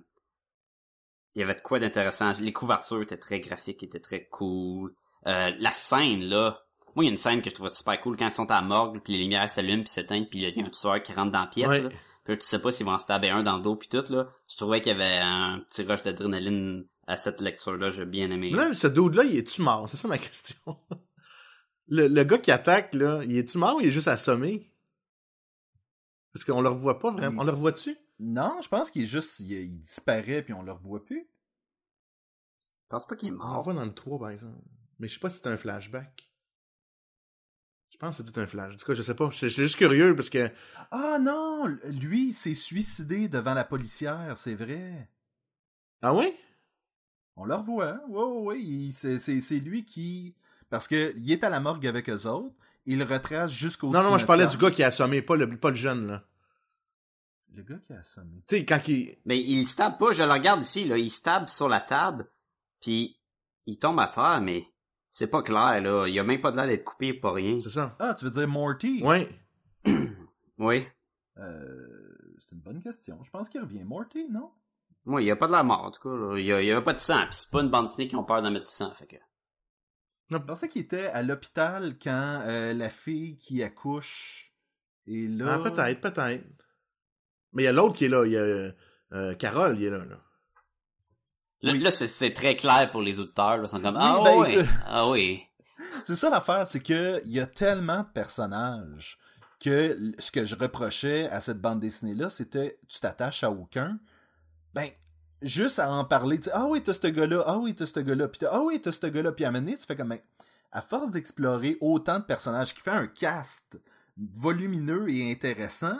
il y avait de quoi d'intéressant. Les couvertures étaient très graphiques, étaient très cool. Euh, la scène là, moi il y a une scène que je trouvais super cool quand ils sont à la morgue, puis les lumières s'allument puis s'éteignent, puis il y a un tueur qui rentre dans la pièce. Ouais. là. Puis là, tu sais pas s'ils vont en stabber un dans le dos puis tout là. Je trouvais qu'il y avait un petit rush d'adrénaline à cette lecture-là, j'ai bien aimé. Mais là, ce dude-là, il est-tu mort? C'est ça ma question. le, le gars qui attaque, là, il est-tu mort ou il est juste assommé? Parce qu'on le revoit pas vraiment. On le revoit-tu? Non, je pense qu'il est juste, il, il disparaît puis on le revoit plus. Je pense pas qu'il est On le mort. revoit dans le 3, par exemple. Mais je sais pas si c'est un flashback. Je pense que c'est tout un flash. En tout cas, je sais pas. Suis juste curieux parce que... Ah non, lui, il s'est suicidé devant la policière, c'est vrai. Ah oui? On le revoit, oui, oui, oui. C'est, c'est, c'est lui qui... Parce que il est à la morgue avec eux autres, il le retrace jusqu'au Non, non, moi, je parlais du gars qui a assommé, pas le, pas le jeune, là. Le gars qui a assommé. Tu sais, quand il... Mais il stab pas, je le regarde ici, là, il stab sur la table, puis il tombe à terre, mais c'est pas clair, là. Il a même pas de l'air d'être coupé pour rien. C'est ça. Ah, tu veux dire Morty? Ouais. Oui. Euh, c'est une bonne question. Je pense qu'il revient. Morty, non? Moi, il a pas de la mort, en tout cas, là. Il y a, il y a pas de sang, puis c'est pas une bande dessinée qui ont peur de mettre du sang, fait que... Je pensais qu'il était à l'hôpital quand euh, la fille qui accouche est là. Ah, peut-être, peut-être. Mais il y a l'autre qui est là. Il y a... euh, Carole, il est là, là. Là, Oui. là, c'est, très clair pour les auditeurs, là. Ils sont comme, Oui, ah ben, oui, euh, ah oui. C'est ça l'affaire, c'est que il y a tellement de personnages que ce que je reprochais à cette bande dessinée-là, c'était tu t'attaches à aucun. Ben, juste à en parler, tu ah oui, t'as ce gars-là, ah oui, t'as ce gars-là, puis t'as- ah oui, t'as ce gars-là, puis à un moment donné, tu fais comme, ben, à force d'explorer autant de personnages, qui fait un cast volumineux et intéressant,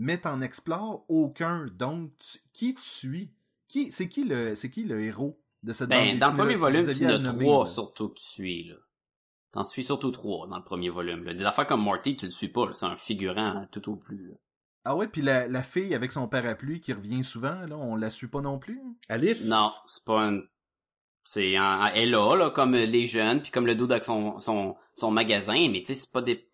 mais t'en explores aucun. Donc, tu- qui tu suis? Qui, c'est qui le, c'est qui le héros de cette Ben, dans le premier volume, tu as trois surtout que tu suis, là. T'en suis surtout trois dans le premier volume, là. Des affaires comme Morty, tu le suis pas, là. C'est un figurant hein, tout au plus, là. Ah ouais, puis la, la fille avec son parapluie qui revient souvent, là, on la suit pas non plus? Alice? Non, c'est pas une... C'est un... Elle là, là, comme les jeunes, puis comme le dude avec son, son, son magasin, mais tu sais, c'est pas des...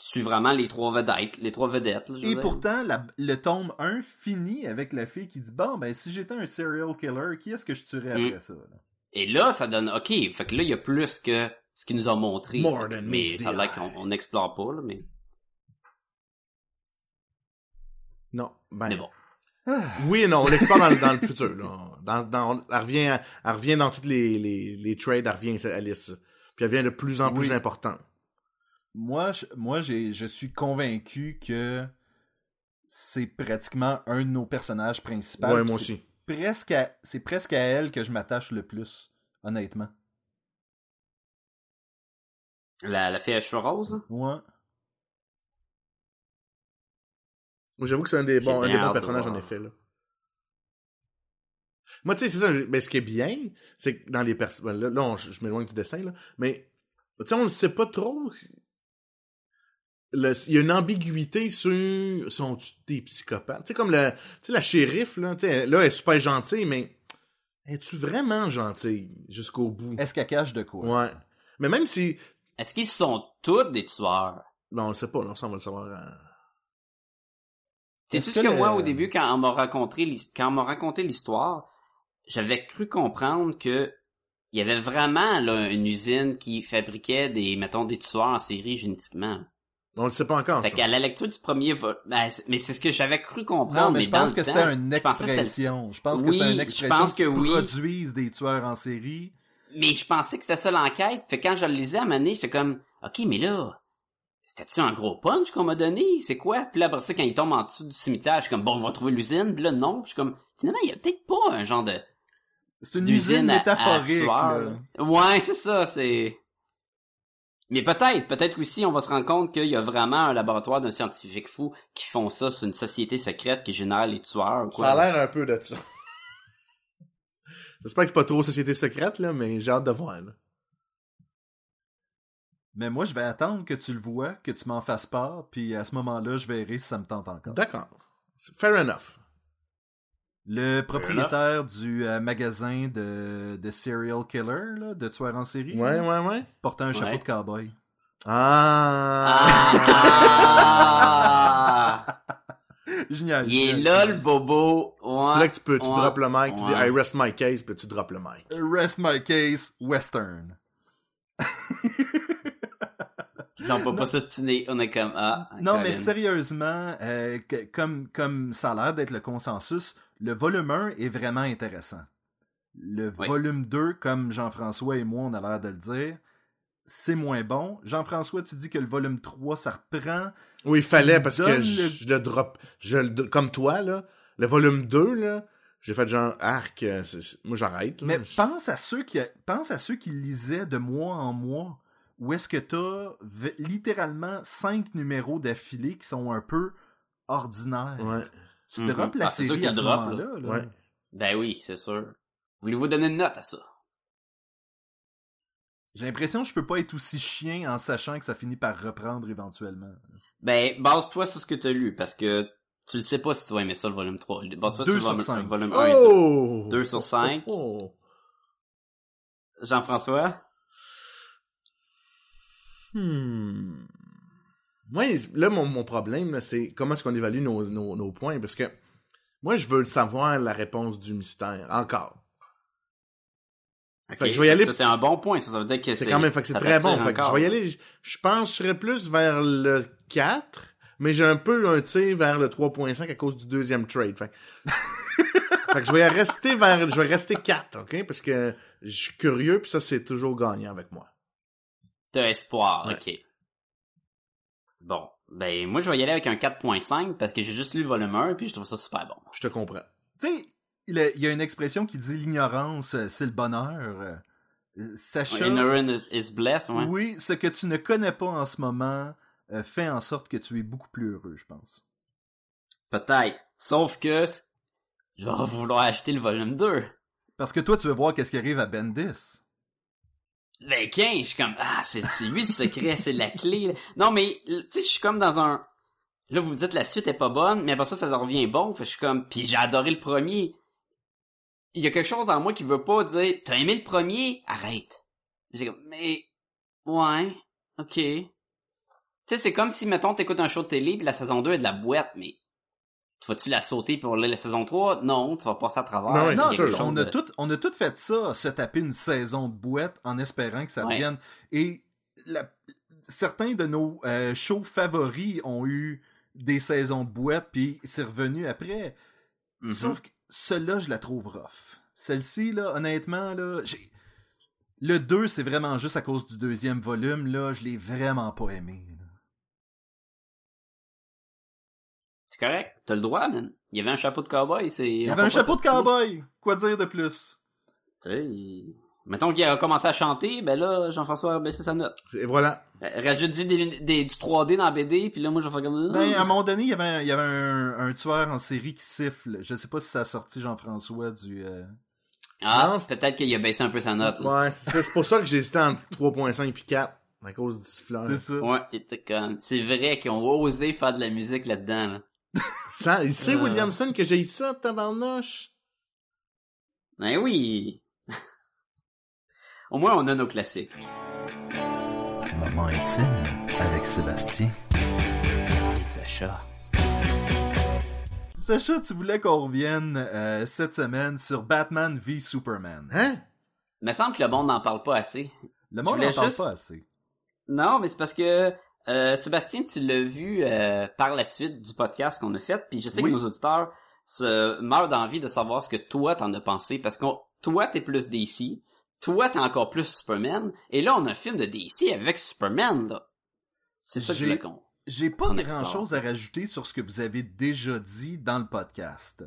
tu suis vraiment les trois vedettes, les trois vedettes. là, je veux Et dire. pourtant, la- le tome 1 finit avec la fille qui dit Bon, ben, si j'étais un serial killer, qui est-ce que je tuerais Mm. après ça? là? Et là, ça donne, ok, fait que là, il y a plus que ce qu'ils nous ont montré. More than mais ça a qu'on on n'explore pas, là, mais, Non. Ben, mais bon. Oui et non, on l'explore dans, le- dans le futur. Là. Dans, dans, elle, revient, elle revient dans toutes les, les, les trades, elle revient à Alice. Puis elle devient de plus en plus Oui. importante. Moi, je, moi j'ai, je suis convaincu que c'est pratiquement un de nos personnages principaux. ouais, moi aussi. Presque c'est presque à elle que je m'attache le plus, honnêtement. La, la fille à cheveux roses, là? Ouais. J'avoue que c'est un des bons, un des bons personnages, en effet. Là. Moi, tu sais, c'est ça. Ben, ce qui est bien, c'est que dans les personnages. Là, là, on- je, je m'éloigne du dessin, là. Mais, tu sais, on ne sait pas trop. Le- Il y a une ambiguïté sur. Sont-tu des psychopathes? Tu sais, comme le, tu sais, la shérif, là. Tu sais, là, elle est super gentille, mais. Es-tu vraiment gentille jusqu'au bout? Est-ce qu'elle cache de quoi? Ouais. Mais même si. Est-ce qu'ils sont tous des tueurs? Non, on le sait pas, là, ça, on va le savoir. euh, C'est tout ce que que le- moi, au début, quand on m'a raconté, l'his- quand on m'a raconté l'histoire, j'avais cru comprendre que il y avait vraiment, là, une usine qui fabriquait des, mettons, des tueurs en série génétiquement. On le sait pas encore, Fait ça. qu'à la lecture du premier vol, ben, c'est- mais c'est ce que j'avais cru comprendre. Non, mais je pense temps, une je pensais que c'était- expression. Je pense que Oui, c'était une je expression pense qui que oui. produisent des tueurs en série. Mais je pensais que c'était ça l'enquête. Fait que quand je le lisais à donné, j'étais comme, OK, mais là, c'était-tu un gros punch qu'on m'a donné? C'est quoi? Puis là, après ça, quand il tombe en dessous du cimetière, je suis comme, bon, on va trouver l'usine. Puis là, non. Puis je suis comme, finalement, il y a peut-être pas un genre de C'est une usine à- à métaphorique. là. là. Ouais, c'est ça, c'est... Mais peut-être, peut-être aussi, on va se rendre compte qu'il y a vraiment un laboratoire d'un scientifique fou qui font ça sur une société secrète qui génère les tueurs ou quoi. Ça a l'air un peu de ça. J'espère que c'est pas trop société secrète, là, mais j'ai hâte de voir. là. Mais moi, je vais attendre que tu le vois, que tu m'en fasses part, puis à ce moment-là, je verrai si ça me tente encore. D'accord. C'est Fair enough. Le propriétaire du euh, magasin de, de serial killer, là, de tueurs en série, Ouais, là, ouais, ouais. portait un chapeau Ouais. de cowboy. Ah! Ah! Génial. Il est là, le bobo. Ouais. C'est là que tu peux, tu Ouais. drops le mic, tu dis. I rest my case, puis tu drops le mic. Rest my case, western. Non, on peut pas s'ostiner. On est comme, ah. Non, mais sérieusement, euh, que- comme, comme ça a l'air d'être le consensus, le volume 1 est vraiment intéressant. Le Oui. volume 2, comme Jean-François et moi, on a l'air de le dire, c'est moins bon. Jean-François, tu dis que le volume 3, ça reprend. Oui, il fallait parce que je, le- je le drop. Je le, comme toi, là, le volume 2, là, j'ai fait genre arc, euh, moi j'arrête. Mais pense à ceux qui pense à ceux qui lisaient de mois en mois. Où est-ce que t'as v- littéralement cinq numéros d'affilée qui sont un peu ordinaires. Ouais. Tu Mhm. droppes la Ah, série qu'il à ce moment-là. là. Ouais. Ben oui, c'est sûr. Voulez-vous donner une note à ça? J'ai l'impression que je peux pas être aussi chien en sachant que ça finit par reprendre éventuellement. Ben, base-toi sur ce que t'as lu, parce que tu le sais pas si tu vas aimer ça, le volume 3. Base-toi sur le volume, cinq. volume 1 et 2. Oh! Deux sur cinq. Oh. Jean-François? Hmm. Moi, là, mon, mon problème, c'est comment est-ce qu'on évalue nos, nos, nos points, parce que moi, je veux le savoir, la réponse du mystère, encore. Ok. Fait que je vais y aller- Ça, c'est un bon point. Ça, ça veut dire que C'est quand même, fait que c'est très bon. Fait que je vais y aller, je, je pense que je serais plus vers le 4, mais j'ai un peu un tir vers le 3.5 à cause du deuxième trade. Fait, que- fait que je vais rester vers, je vais rester 4, ok? Parce que je suis curieux, puis ça, c'est toujours gagnant avec moi. T'as espoir, Ouais. ok. Bon. Ben, moi, je vais y aller avec un 4.5 parce que j'ai juste lu le volume 1 puis je trouve ça super bon. Je te comprends. Tu sais, il y a- une expression qui dit l'ignorance, euh, c'est le bonheur. Euh, Sacha, Ignorant is, is blessed, ouais. oui, ce que tu ne connais pas en ce moment euh, fait en sorte que tu es beaucoup plus heureux, je pense. Peut-être. Sauf que je vais vouloir acheter le volume 2. Parce que toi, tu veux voir qu'est-ce qui arrive à Bendis. Ben, 15, je suis comme, ah, c'est lui le secret, c'est la clé. là. Non, mais, tu sais, je suis comme dans un... Là, vous me dites, la suite est pas bonne, mais après ça, ça revient bon. Fait je suis comme, puis j'ai adoré le premier. Il y a quelque chose en moi qui veut pas dire, t'as aimé le premier? Arrête. J'ai comme, mais, ouais, ok. Tu Tu sais, c'est comme si, mettons, t'écoutes un show de télé, puis la saison 2 est de la boîte, mais tu vas-tu la sauter pour la, la saison 3? Non, tu vas passer à travers. Non, ouais, non, sûr. on a tout, on a tout fait ça, se taper une saison de boîte en espérant que ça Ouais. revienne. Et la- certains de nos euh, shows favoris ont eu des saisons de boîte, puis c'est revenu après. Mhm. Sauf que celle-là, je la trouve rough. Celle-ci, là, honnêtement, là, j'ai. Le 2, c'est vraiment juste à cause du deuxième volume, là, je l'ai vraiment pas aimé. C'est correct. T'as le droit, man. Il y avait un chapeau de cowboy, c'est... Il y avait un chapeau de cowboy! Quoi dire de plus? Tu sais, il- Mettons qu'il a commencé à chanter, ben là, Jean-François a baissé sa note. Et voilà. Euh, Rajoute des, des- du 3D dans la BD, puis là, moi, je vais faire comme... Ben, à un moment donné, il y avait, un, il y avait un, un tueur en série qui siffle. Je sais pas si ça a sorti Jean-François du. euh, Ah, peut-être qu'il a baissé un peu sa note. là. Ouais, c'est pour ça que j'ai hésité entre 3.5 puis 4. À cause du siffleur. C'est ça. Ouais. C'est vrai qu'ils ont osé faire de la musique là-dedans, là. Ça, c'est Euh. Williamson que j'ai eu ça, tabarnouche. Ben oui! Au moins, on a nos classiques. Moment intime avec Sébastien. Et Sacha. Sacha, tu voulais qu'on revienne euh, cette semaine sur Batman v Superman. Hein? Il me semble que le monde n'en parle pas assez. Le monde n'en parle juste- pas assez. Non, mais c'est parce que euh, Sébastien, tu l'as vu euh, par la suite du podcast qu'on a fait, puis je sais Oui. que nos auditeurs se meurent d'envie de savoir ce que toi t'en as pensé, parce que toi t'es plus DC, toi t'es encore plus Superman, et là on a un film de DC avec Superman là. C'est ça que je qu'on. J'ai pas grand chose à rajouter sur ce que vous avez déjà dit dans le podcast.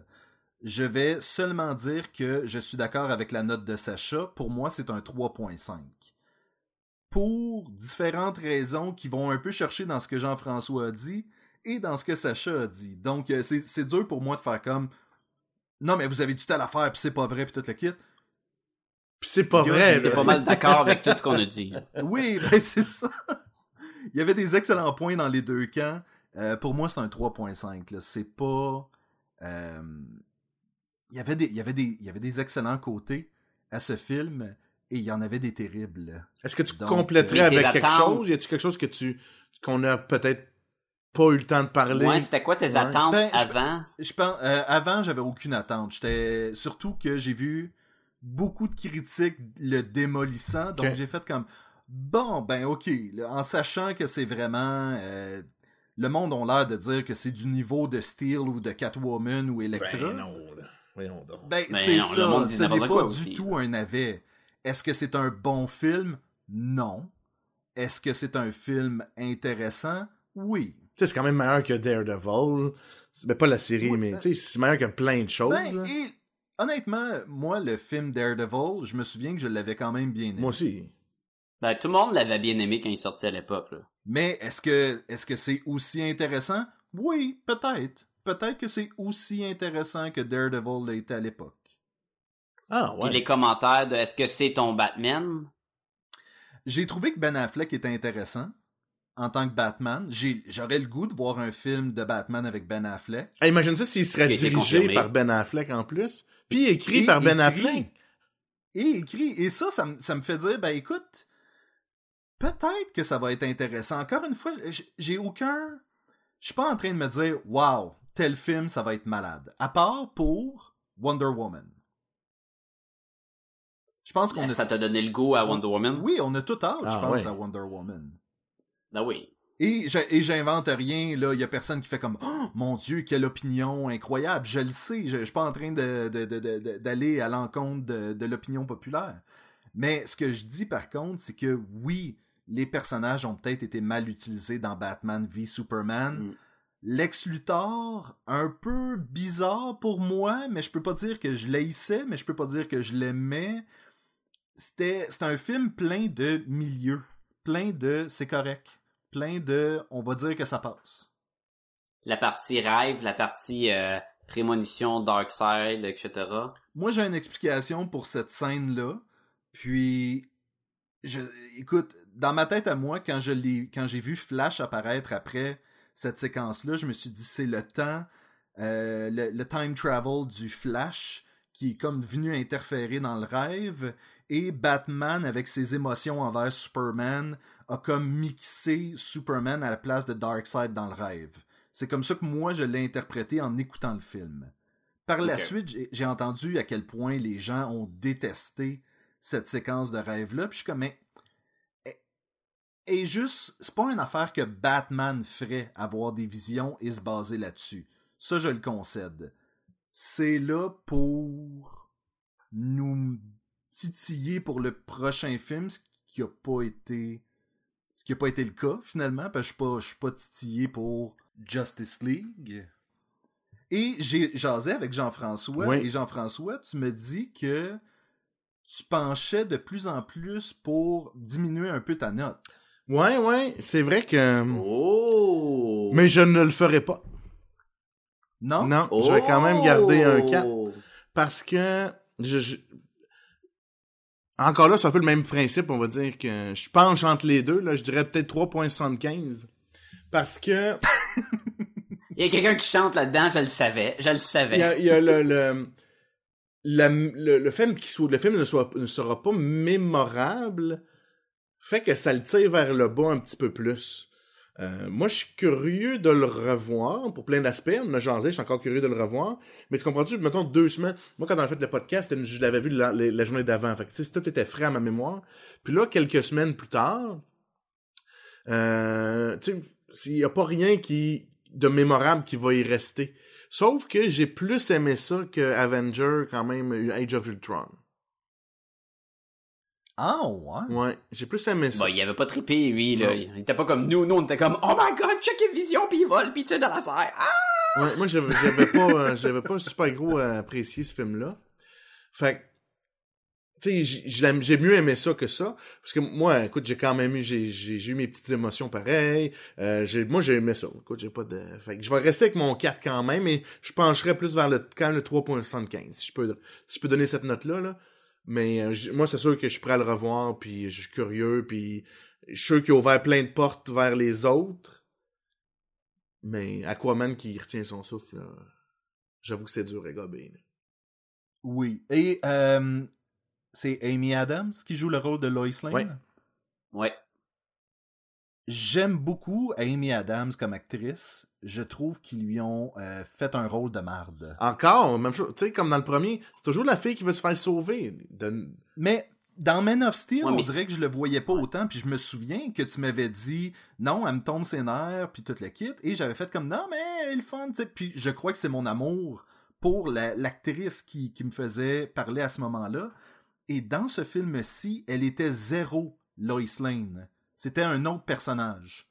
Je vais seulement dire que je suis d'accord avec la note de Sacha. Pour moi, c'est un 3.5. Pour différentes raisons qui vont un peu chercher dans ce que Jean-François a dit et dans ce que Sacha a dit. Donc, euh, c'est c'est dur pour moi de faire comme Non, mais vous avez du à faire, puis c'est pas vrai, puis tout le kit. Pis c'est pas vrai, il y a T'es pas mal d'accord avec tout ce qu'on a dit. Oui, ben c'est ça. Il y avait des excellents points dans les deux camps. Euh, pour moi, c'est un 3.5. là. C'est pas. euh, Il y avait des, il y avait des, il y avait des excellents côtés à ce film et il y en avait des terribles. Est-ce que tu Donc, compléterais euh, avec quelque attentes. chose? Y a-tu quelque chose que tu, qu'on a peut-être pas eu le temps de parler? Ouais, c'était quoi tes Ouais. attentes Ben, avant? Je pense, euh, avant, j'avais aucune attente. J'étais surtout que j'ai vu beaucoup de critiques le démolissant, donc j'ai fait comme bon, ben ok, en sachant que c'est vraiment euh, le monde a l'air de dire que c'est du niveau de Steel ou de Catwoman ou Electra. Ben non, là. Voyons donc. Ben, Ben c'est ça, ce n'est pas du aussi. tout un navet. Est-ce que c'est un bon film? Non. Est-ce que c'est un film intéressant? Oui. Tu sais, c'est quand même meilleur que Daredevil. C'est ben, pas la série, Oui, mais ben- tu sais, c'est meilleur que plein de choses. Ben, là. et honnêtement, moi, le film Daredevil, je me souviens que je l'avais quand même bien aimé. Moi aussi. Ben, tout le monde l'avait bien aimé quand il sortait à l'époque. Mais est-ce que est-ce que c'est aussi intéressant? Oui, peut-être. Peut-être que c'est aussi intéressant que Daredevil l'a été à l'époque. Ah, Puis les commentaires de est-ce que c'est ton Batman? J'ai trouvé que Ben Affleck était intéressant en tant que Batman. J'aurais le goût de voir un film de Batman avec Ben Affleck. Hey, imagine-toi s'il serait dirigé confirmé. par Ben Affleck en plus. Puis écrit Et par Ben écrit. Affleck. Et écrit. Et ça, ça, me- ça me fait dire, ben écoute, peut-être que ça va être intéressant. Encore une fois, j'ai aucun... Je suis pas en train de me dire, wow, tel film, ça va être malade. À part pour Wonder Woman. Je pense qu'on a... Ça t'a donné le goût à Wonder Woman? Oui, on a tout hâte, je Ah, pense, ouais. à Wonder Woman. Ben oui. Et j'invente rien, là. Il y a personne qui fait comme Oh, mon Dieu, quelle opinion incroyable. Je le sais, je, je suis pas en train de- de- de- de- de- d'aller à l'encontre de, de l'opinion populaire. Mais ce que je dis par contre, c'est que oui, les personnages ont peut-être été mal utilisés dans Batman v Superman. Mm. Lex Luthor, un peu bizarre pour moi, mais je peux pas dire que je l'haïssais, mais je peux pas dire que je l'aimais. C'était un film plein de milieux, plein de c'est correct, plein de on va dire que ça passe. La partie rêve, la partie euh, prémonition, Darkseid, etc. Moi, j'ai une explication pour cette scène-là. Puis, je, écoute, dans ma tête à moi, quand je l'ai, quand j'ai vu Flash apparaître après cette séquence-là, je me suis dit c'est le temps, euh, le, le time travel du Flash qui est comme venu interférer dans le rêve. Et Batman, avec ses émotions envers Superman, a comme mixé Superman à la place de Darkseid dans le rêve. C'est comme ça que moi je l'ai interprété en écoutant le film. Par la suite, j'ai- entendu à quel point les gens ont détesté cette séquence de rêve-là, puis je suis comme, mais. Et, et juste, c'est pas une affaire que Batman ferait, avoir des visions et se baser là-dessus. Ça, je le concède. C'est là pour nous titiller pour le prochain film, ce qui a pas été. Ce qui a pas été le cas, finalement, parce que je suis pas, je suis pas titillé pour Justice League. Et j'ai jasé avec Jean-François, Oui. et Jean-François, tu me dis que tu penchais de plus en plus pour diminuer un peu ta note. Ouais, ouais, c'est vrai que... Oh! Mais je ne le ferai pas. Non? Non, je vais quand même garder un 4. Oh! Parce que... Je, je- Encore là, c'est un peu le même principe, on va dire que je penche entre les deux, là, je dirais peut-être 3.75. Parce que Il y a quelqu'un qui chante là-dedans, je le savais, je le savais. il y a, il y a le, le, la- le, le film qui soit, le film ne, soit, ne sera pas mémorable, fait que ça le tire vers le bas un petit peu plus. Euh, moi, je suis curieux de le revoir pour plein d'aspects. On a jasé, je suis encore curieux de le revoir. Mais tu comprends-tu, mettons deux semaines. Moi, quand on a fait le podcast, je l'avais vu la, journée d'avant. Fait que, tout était frais à ma mémoire. Puis là, quelques semaines plus tard, euh, tu il y a pas rien qui, de mémorable qui va y rester. Sauf que j'ai plus aimé ça que Avenger, quand même, Age of Ultron. Ah, ouais. Ouais, j'ai plus aimé ça. Bah, il avait pas trippé, lui, là. Non. Il était pas comme nous. Nous, on était comme, oh my god, check une vision, pis il vole, pis il tire dans la serre. Ah! Ouais, moi, j'avais j'avais pas, euh, j'avais pas super gros à apprécier ce film-là. Fait que, tu sais, j'ai- mieux aimé ça que ça. Parce que moi, écoute, j'ai quand même eu, j'ai, j'ai, j'ai eu mes petites émotions pareilles. Euh, j'ai, moi, j'ai aimé ça. Écoute, j'ai pas de, fait que je vais rester avec mon 4 quand même, mais je pencherai plus vers le, quand le 3.75. Si je peux, si je peux donner cette note-là, là. Mais, euh, moi, c'est sûr que je suis prêt à le revoir, puis je suis curieux, puis je suis sûr qu'il a ouvert plein de portes vers les autres. Mais Aquaman qui retient son souffle, j'avoue que c'est dur à gober. là. Oui. Et euh, c'est Amy Adams qui joue le rôle de Lois Lane? Ouais. Ouais. J'aime beaucoup Amy Adams comme actrice. Je trouve qu'ils lui ont euh, fait un rôle de marde. Encore, même chose, tu sais, comme dans le premier, c'est toujours la fille qui veut se faire sauver. De- Mais dans Man of Steel, Ouais, on dirait que je le voyais pas autant, puis je me souviens que tu m'avais dit non, elle me tombe ses nerfs, puis tout le kit, et j'avais fait comme non, mais elle est le fun, tu sais. Puis je crois que c'est mon amour pour la- l'actrice qui, qui me faisait parler à ce moment-là. Et dans ce film-ci, elle était zéro Lois Lane. C'était un autre personnage.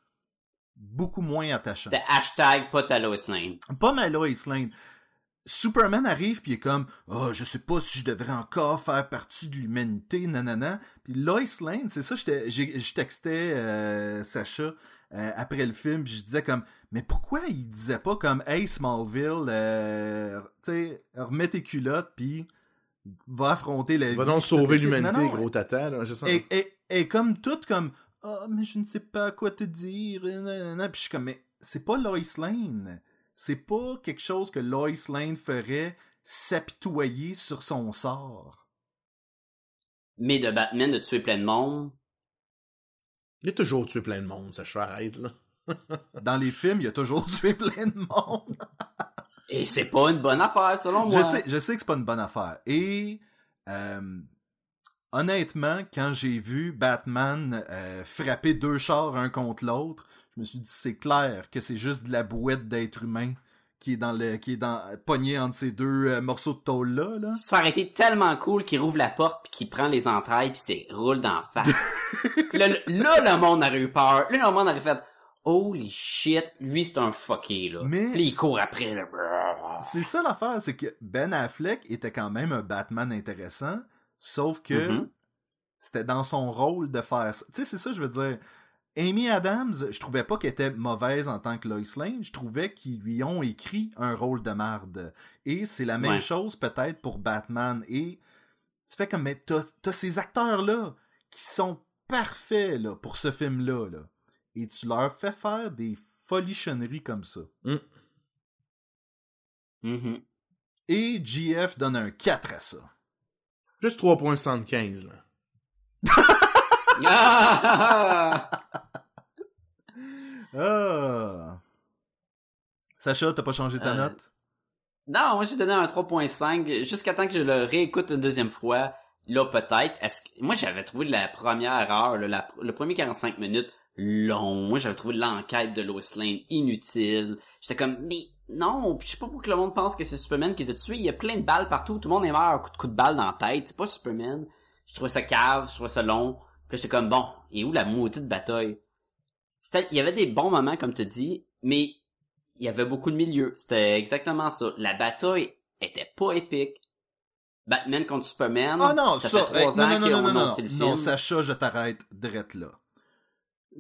Beaucoup moins attachant. C'était hashtag pas ta Lois Lane. Pas ma Lois Lane. Superman arrive puis il est comme oh je sais pas si je devrais encore faire partie de l'humanité nanana puis Lois Lane c'est ça j'étais- j'ai- je textais euh, Sacha euh, après le film puis je disais comme mais pourquoi il disait pas comme hey Smallville euh, tu sais remets tes culottes puis va affronter la vie Va donc sauver l'humanité, Non, non, gros tata, là, je sens. et, et, et comme tout comme ah mais je ne sais pas quoi te dire puis je suis comme mais c'est pas Lois Lane c'est pas quelque chose que Lois Lane ferait s'apitoyer sur son sort Mais de Batman de tuer plein de monde. Il a toujours tué plein de monde, ça, je arrête, là. dans les films il y a toujours tué plein de monde Et c'est pas une bonne affaire, selon moi. je sais je sais que c'est pas une bonne affaire et euh, honnêtement quand j'ai vu Batman euh, frapper deux chars un contre l'autre je me suis dit c'est clair que c'est juste de la bouette d'être humain qui est dans le qui est dans pogné entre ces deux euh, morceaux de tôle là là Ça aurait été tellement cool qu'il rouvre la porte puis qu'il prend les entrailles puis c'est roule dans la face. là, le- là, le monde aurait eu peur. Là, le monde aurait fait Holy shit, lui c'est un fucké là. Mais- Puis il court après là. C'est ça l'affaire, c'est que Ben Affleck était quand même un Batman intéressant, sauf que Mhm. c'était dans son rôle de faire ça. Tu sais, c'est ça, je veux dire. Amy Adams, je trouvais pas qu'elle était mauvaise en tant que Lois Lane, je trouvais qu'ils lui ont écrit un rôle de marde. Et c'est la même Ouais. chose peut-être pour Batman. Et tu fais comme, mais t'as t'as ces acteurs-là qui sont parfaits là, pour ce film-là. Là. Et tu leur fais faire des folichonneries comme ça. Mhm. Et GF donne un 4 à ça. Plus 3.75, là. Ah! Ah! Sacha, t'as pas changé ta Euh, note? Non, moi j'ai donné un 3.5 jusqu'à temps que je le réécoute une deuxième fois. Là peut-être. Est-ce que moi j'avais trouvé la première heure, là, la- le premier 45 minutes long. Moi j'avais trouvé l'enquête de Lois Lane inutile. J'étais comme mais non, je sais pas pourquoi le monde pense que c'est Superman qui les a tués. Il y a plein de balles partout, tout le monde est mort un coup de coup de balle dans la tête. C'est pas Superman. Je trouvais ça cave, je trouvais ça long. Puis j'étais comme bon, et où la maudite bataille? C'était- il y avait des bons moments comme tu dis, mais il y avait beaucoup de milieux. C'était exactement ça. La bataille était pas épique. Batman contre Superman. Ah non, ça, ça, fait trois non, ans non, non, qu'ils non, ont non, non, annoncé le non, film. Sacha, je t'arrête drette là.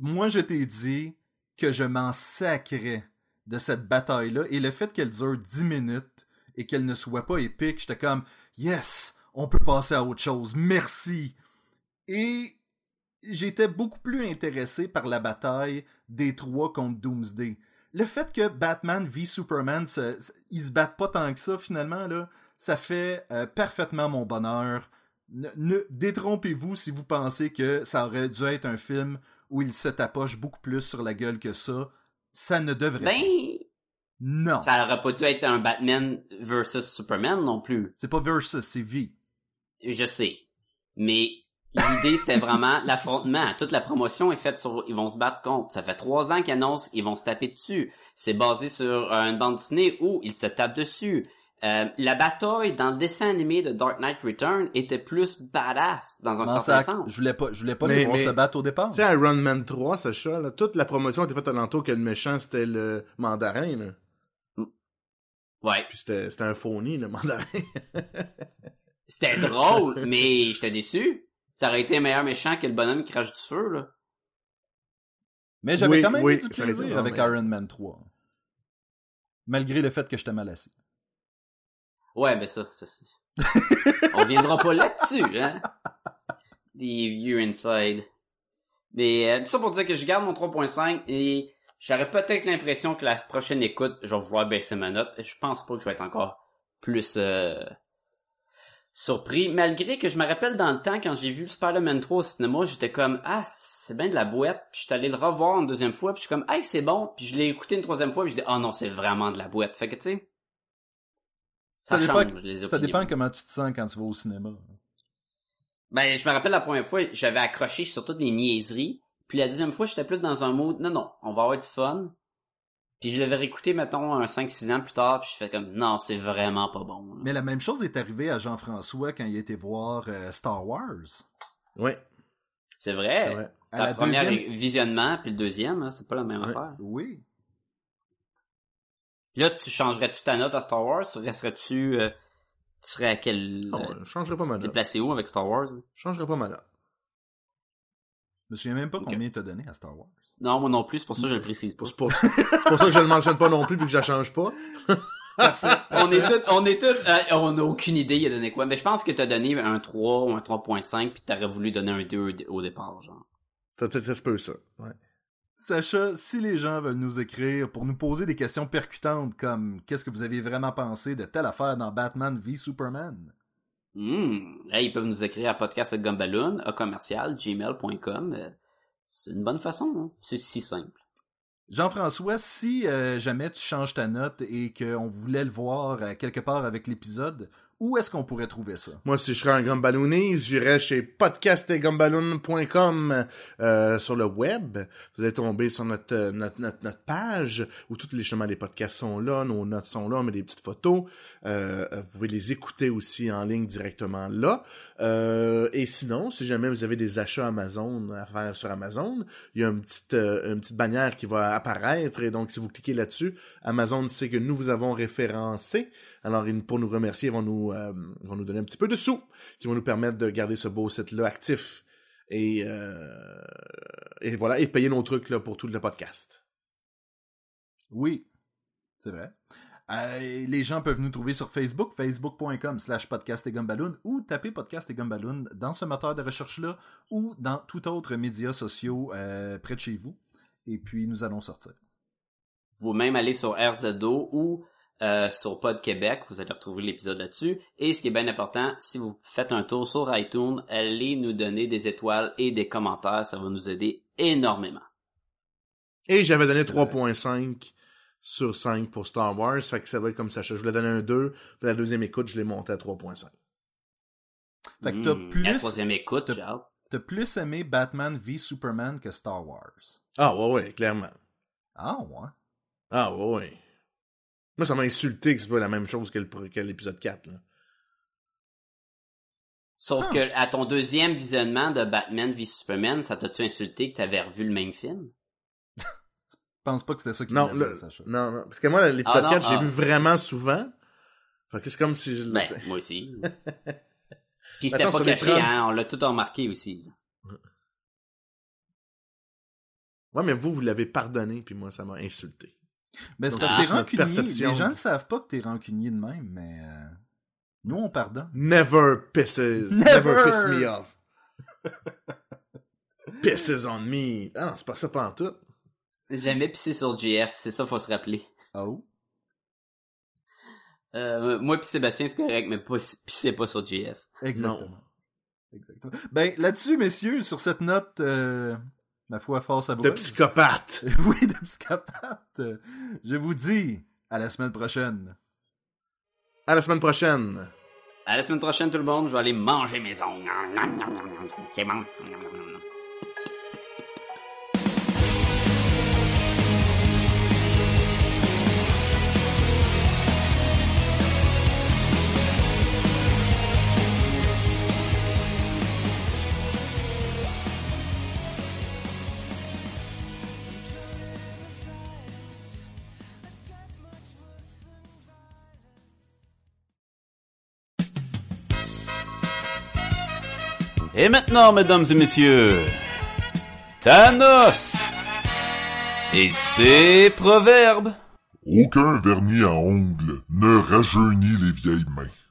Moi, je t'ai dit que je m'en sacrais de cette bataille-là, et le fait qu'elle dure 10 minutes et qu'elle ne soit pas épique, j'étais comme, yes, on peut passer à autre chose, merci. Et j'étais beaucoup plus intéressé par la bataille des trois contre Doomsday. Le fait que Batman vit Superman, se- ils se battent pas tant que ça finalement ça fait euh, parfaitement mon bonheur. Ne, ne- détrompez-vous si vous pensez que ça aurait dû être un film où il se tapoche beaucoup plus sur la gueule que ça. Ça ne devrait Ben, pas. Non. ça aurait pas dû être un Batman versus Superman non plus. C'est pas versus, c'est V. Je sais. Mais l'idée, c'était vraiment l'affrontement. Toute la promotion est faite sur ils vont se battre contre. Ça fait trois ans qu'ils annoncent ils vont se taper dessus. C'est basé sur euh, une bande dessinée où ils se tapent dessus. Euh, la bataille dans le dessin animé de Dark Knight Return était plus badass dans un certain sens. Je voulais pas, je voulais pas Mais- les voir mais- se battre au départ. Tu sais, Iron Man 3, Sacha, là, toute la promotion était faite alentour que le méchant, c'était le mandarin, là. Ouais. Puis c'était c'était un phony, le mandarin. C'était drôle, mais j'étais déçu. Ça aurait été un meilleur méchant que le bonhomme qui crache du feu, là. Mais j'avais Oui, quand même oui, eu du plaisir avec Iron Man 3. Malgré le fait que j'étais mal assis. Ouais, ben ça, ça. On viendra pas là-dessus, hein. Des vieux inside. Mais euh, tout ça pour dire que je garde mon 3.5 et j'aurais peut-être l'impression que la prochaine écoute, je vais vouloir baisser ma note. Je pense pas que je vais être encore plus euh, surpris. Malgré que je me rappelle dans le temps, quand j'ai vu Spider-Man 3 au cinéma, j'étais comme « Ah, c'est bien de la boîte. » Puis je suis allé le revoir une deuxième fois, puis je suis comme « Hey, c'est bon. » Puis je l'ai écouté une troisième fois, puis je dis « Oh non, c'est vraiment de la boîte. » Fait que tu sais... Ça, Ça, dépend, les ça dépend comment tu te sens quand tu vas au cinéma. Ben, je me rappelle la première fois, j'avais accroché sur toutes des niaiseries. Puis la deuxième fois, j'étais plus dans un mood, non, non, on va avoir du fun. Puis je l'avais réécouté, mettons, un 5-6 ans plus tard, puis je fais comme, non, c'est vraiment pas bon. là. Mais la même chose est arrivée à Jean-François quand il a été voir euh, Star Wars. ouais, C'est vrai. c'est vrai. À La, la première deuxième... visionnement, puis le deuxième, hein, c'est pas la même Ouais. affaire. Oui. Là, tu changerais-tu ta note à Star Wars? Resterais-tu... euh, tu serais à quel... Non, euh, je changerais pas ma t'es note. placé où avec Star Wars? Je changerais pas ma note. Je me souviens même pas Ok. combien t'as donné à Star Wars. Non, moi non plus, c'est pour ça que je le précise pas. C'est pour, c'est pour ça que je le mentionne pas non plus puis que je la change pas. on est tous, on est tous, euh, on n'a aucune idée il a donné quoi. Mais je pense que t'as donné un 3 ou un 3.5 puis t'aurais voulu donner un 2 au départ, genre. Ça peut-être ça se peut, ça. Ouais. Sacha, si les gens veulent nous écrire pour nous poser des questions percutantes comme qu'est-ce que vous avez vraiment pensé de telle affaire dans Batman v Superman, Hmm. Hey, ils peuvent nous écrire à podcast.gumballoon, à commercial, gmail.com. Euh, C'est une bonne façon, hein. C'est si simple. Jean-François, si euh, jamais tu changes ta note et qu'on voulait le voir euh, quelque part avec l'épisode, où est-ce qu'on pourrait trouver ça? Moi, si je serais un gumballooniste, j'irais chez podcastetgumballoon.com euh, sur le web. Vous allez tomber sur notre, euh, notre, notre, notre page où tous les, justement, les podcasts sont là, nos notes sont là, on met des petites photos. Euh, vous pouvez les écouter aussi en ligne directement là. Euh, et sinon, si jamais vous avez des achats Amazon à faire sur Amazon, il y a une petite, euh, une petite bannière qui va apparaître. Et donc, si vous cliquez là-dessus, Amazon sait que nous vous avons référencé. Alors, ils- pour nous remercier, ils vont nous, euh, ils vont nous donner un petit peu de sous qui vont nous permettre de garder ce beau site-là actif et, euh, et voilà, et payer nos trucs là, pour tout le podcast. Oui, c'est vrai. Euh, les gens peuvent nous trouver sur Facebook, facebook.com slash podcast et gumballoon, ou taper podcast et gumballoon dans ce moteur de recherche-là ou dans tout autre médias sociaux euh, près de chez vous. Et puis, nous allons sortir. Vous même aller sur RZO ou euh, sur Pod Québec. Vous allez retrouver l'épisode là-dessus. Et ce qui est bien important, si vous faites un tour sur iTunes, allez nous donner des étoiles et des commentaires. Ça va nous aider énormément. Et j'avais donné 3.5 sur 5 pour Star Wars, fait que ça doit être comme ça. Je voulais donner un 2, puis la deuxième écoute, je l'ai monté à 3.5. Fait que t'as Hmm, plus- La troisième écoute, t'as- plus aimé Batman v Superman que Star Wars. Ah ouais, ouais, clairement. Ah ouais. Ah ouais, ouais. Moi, ça m'a insulté que c'est pas la même chose que le pr- que l'épisode 4. Là. Sauf Ah. que à ton deuxième visionnement de Batman v Superman, ça t'a-tu insulté que t'avais revu le même film? Je pense pas que c'était ça qui Non, le- Sacha. non, non, parce que moi, l'épisode Ah, non, 4, je l'ai ah. vu vraiment souvent. Fait que c'est comme si je Ben, l'ai... moi aussi. Puis c'était Attends, pas caché, 30 hein, on l'a tout remarqué aussi. Ouais, mais vous, vous l'avez pardonné, puis moi, ça m'a insulté. Ben, c'est parce que t'es rancunier. perception. Les gens ne savent pas que t'es rancunier de même, mais euh, nous, on pardonne. Never pisses... Never. Never, piss me off. pisses on me. Ah non, c'est pas ça pantoute. Jamais pissé sur GF, c'est ça, faut se rappeler. Oh. Euh, moi pis Sébastien, c'est correct, mais pas, pissez pas sur GF. Exactement. Exactement. Ben, là-dessus, messieurs, sur cette note, euh, ma foi, fort De savoureuse. psychopathe. oui, de psychopathe. Je vous dis à la semaine prochaine. À la semaine prochaine. À la semaine prochaine, tout le monde, je vais aller manger mes ongles. C'est bon. Et maintenant, mesdames et messieurs, Thanos et ses proverbes. Aucun vernis à ongles ne rajeunit les vieilles mains.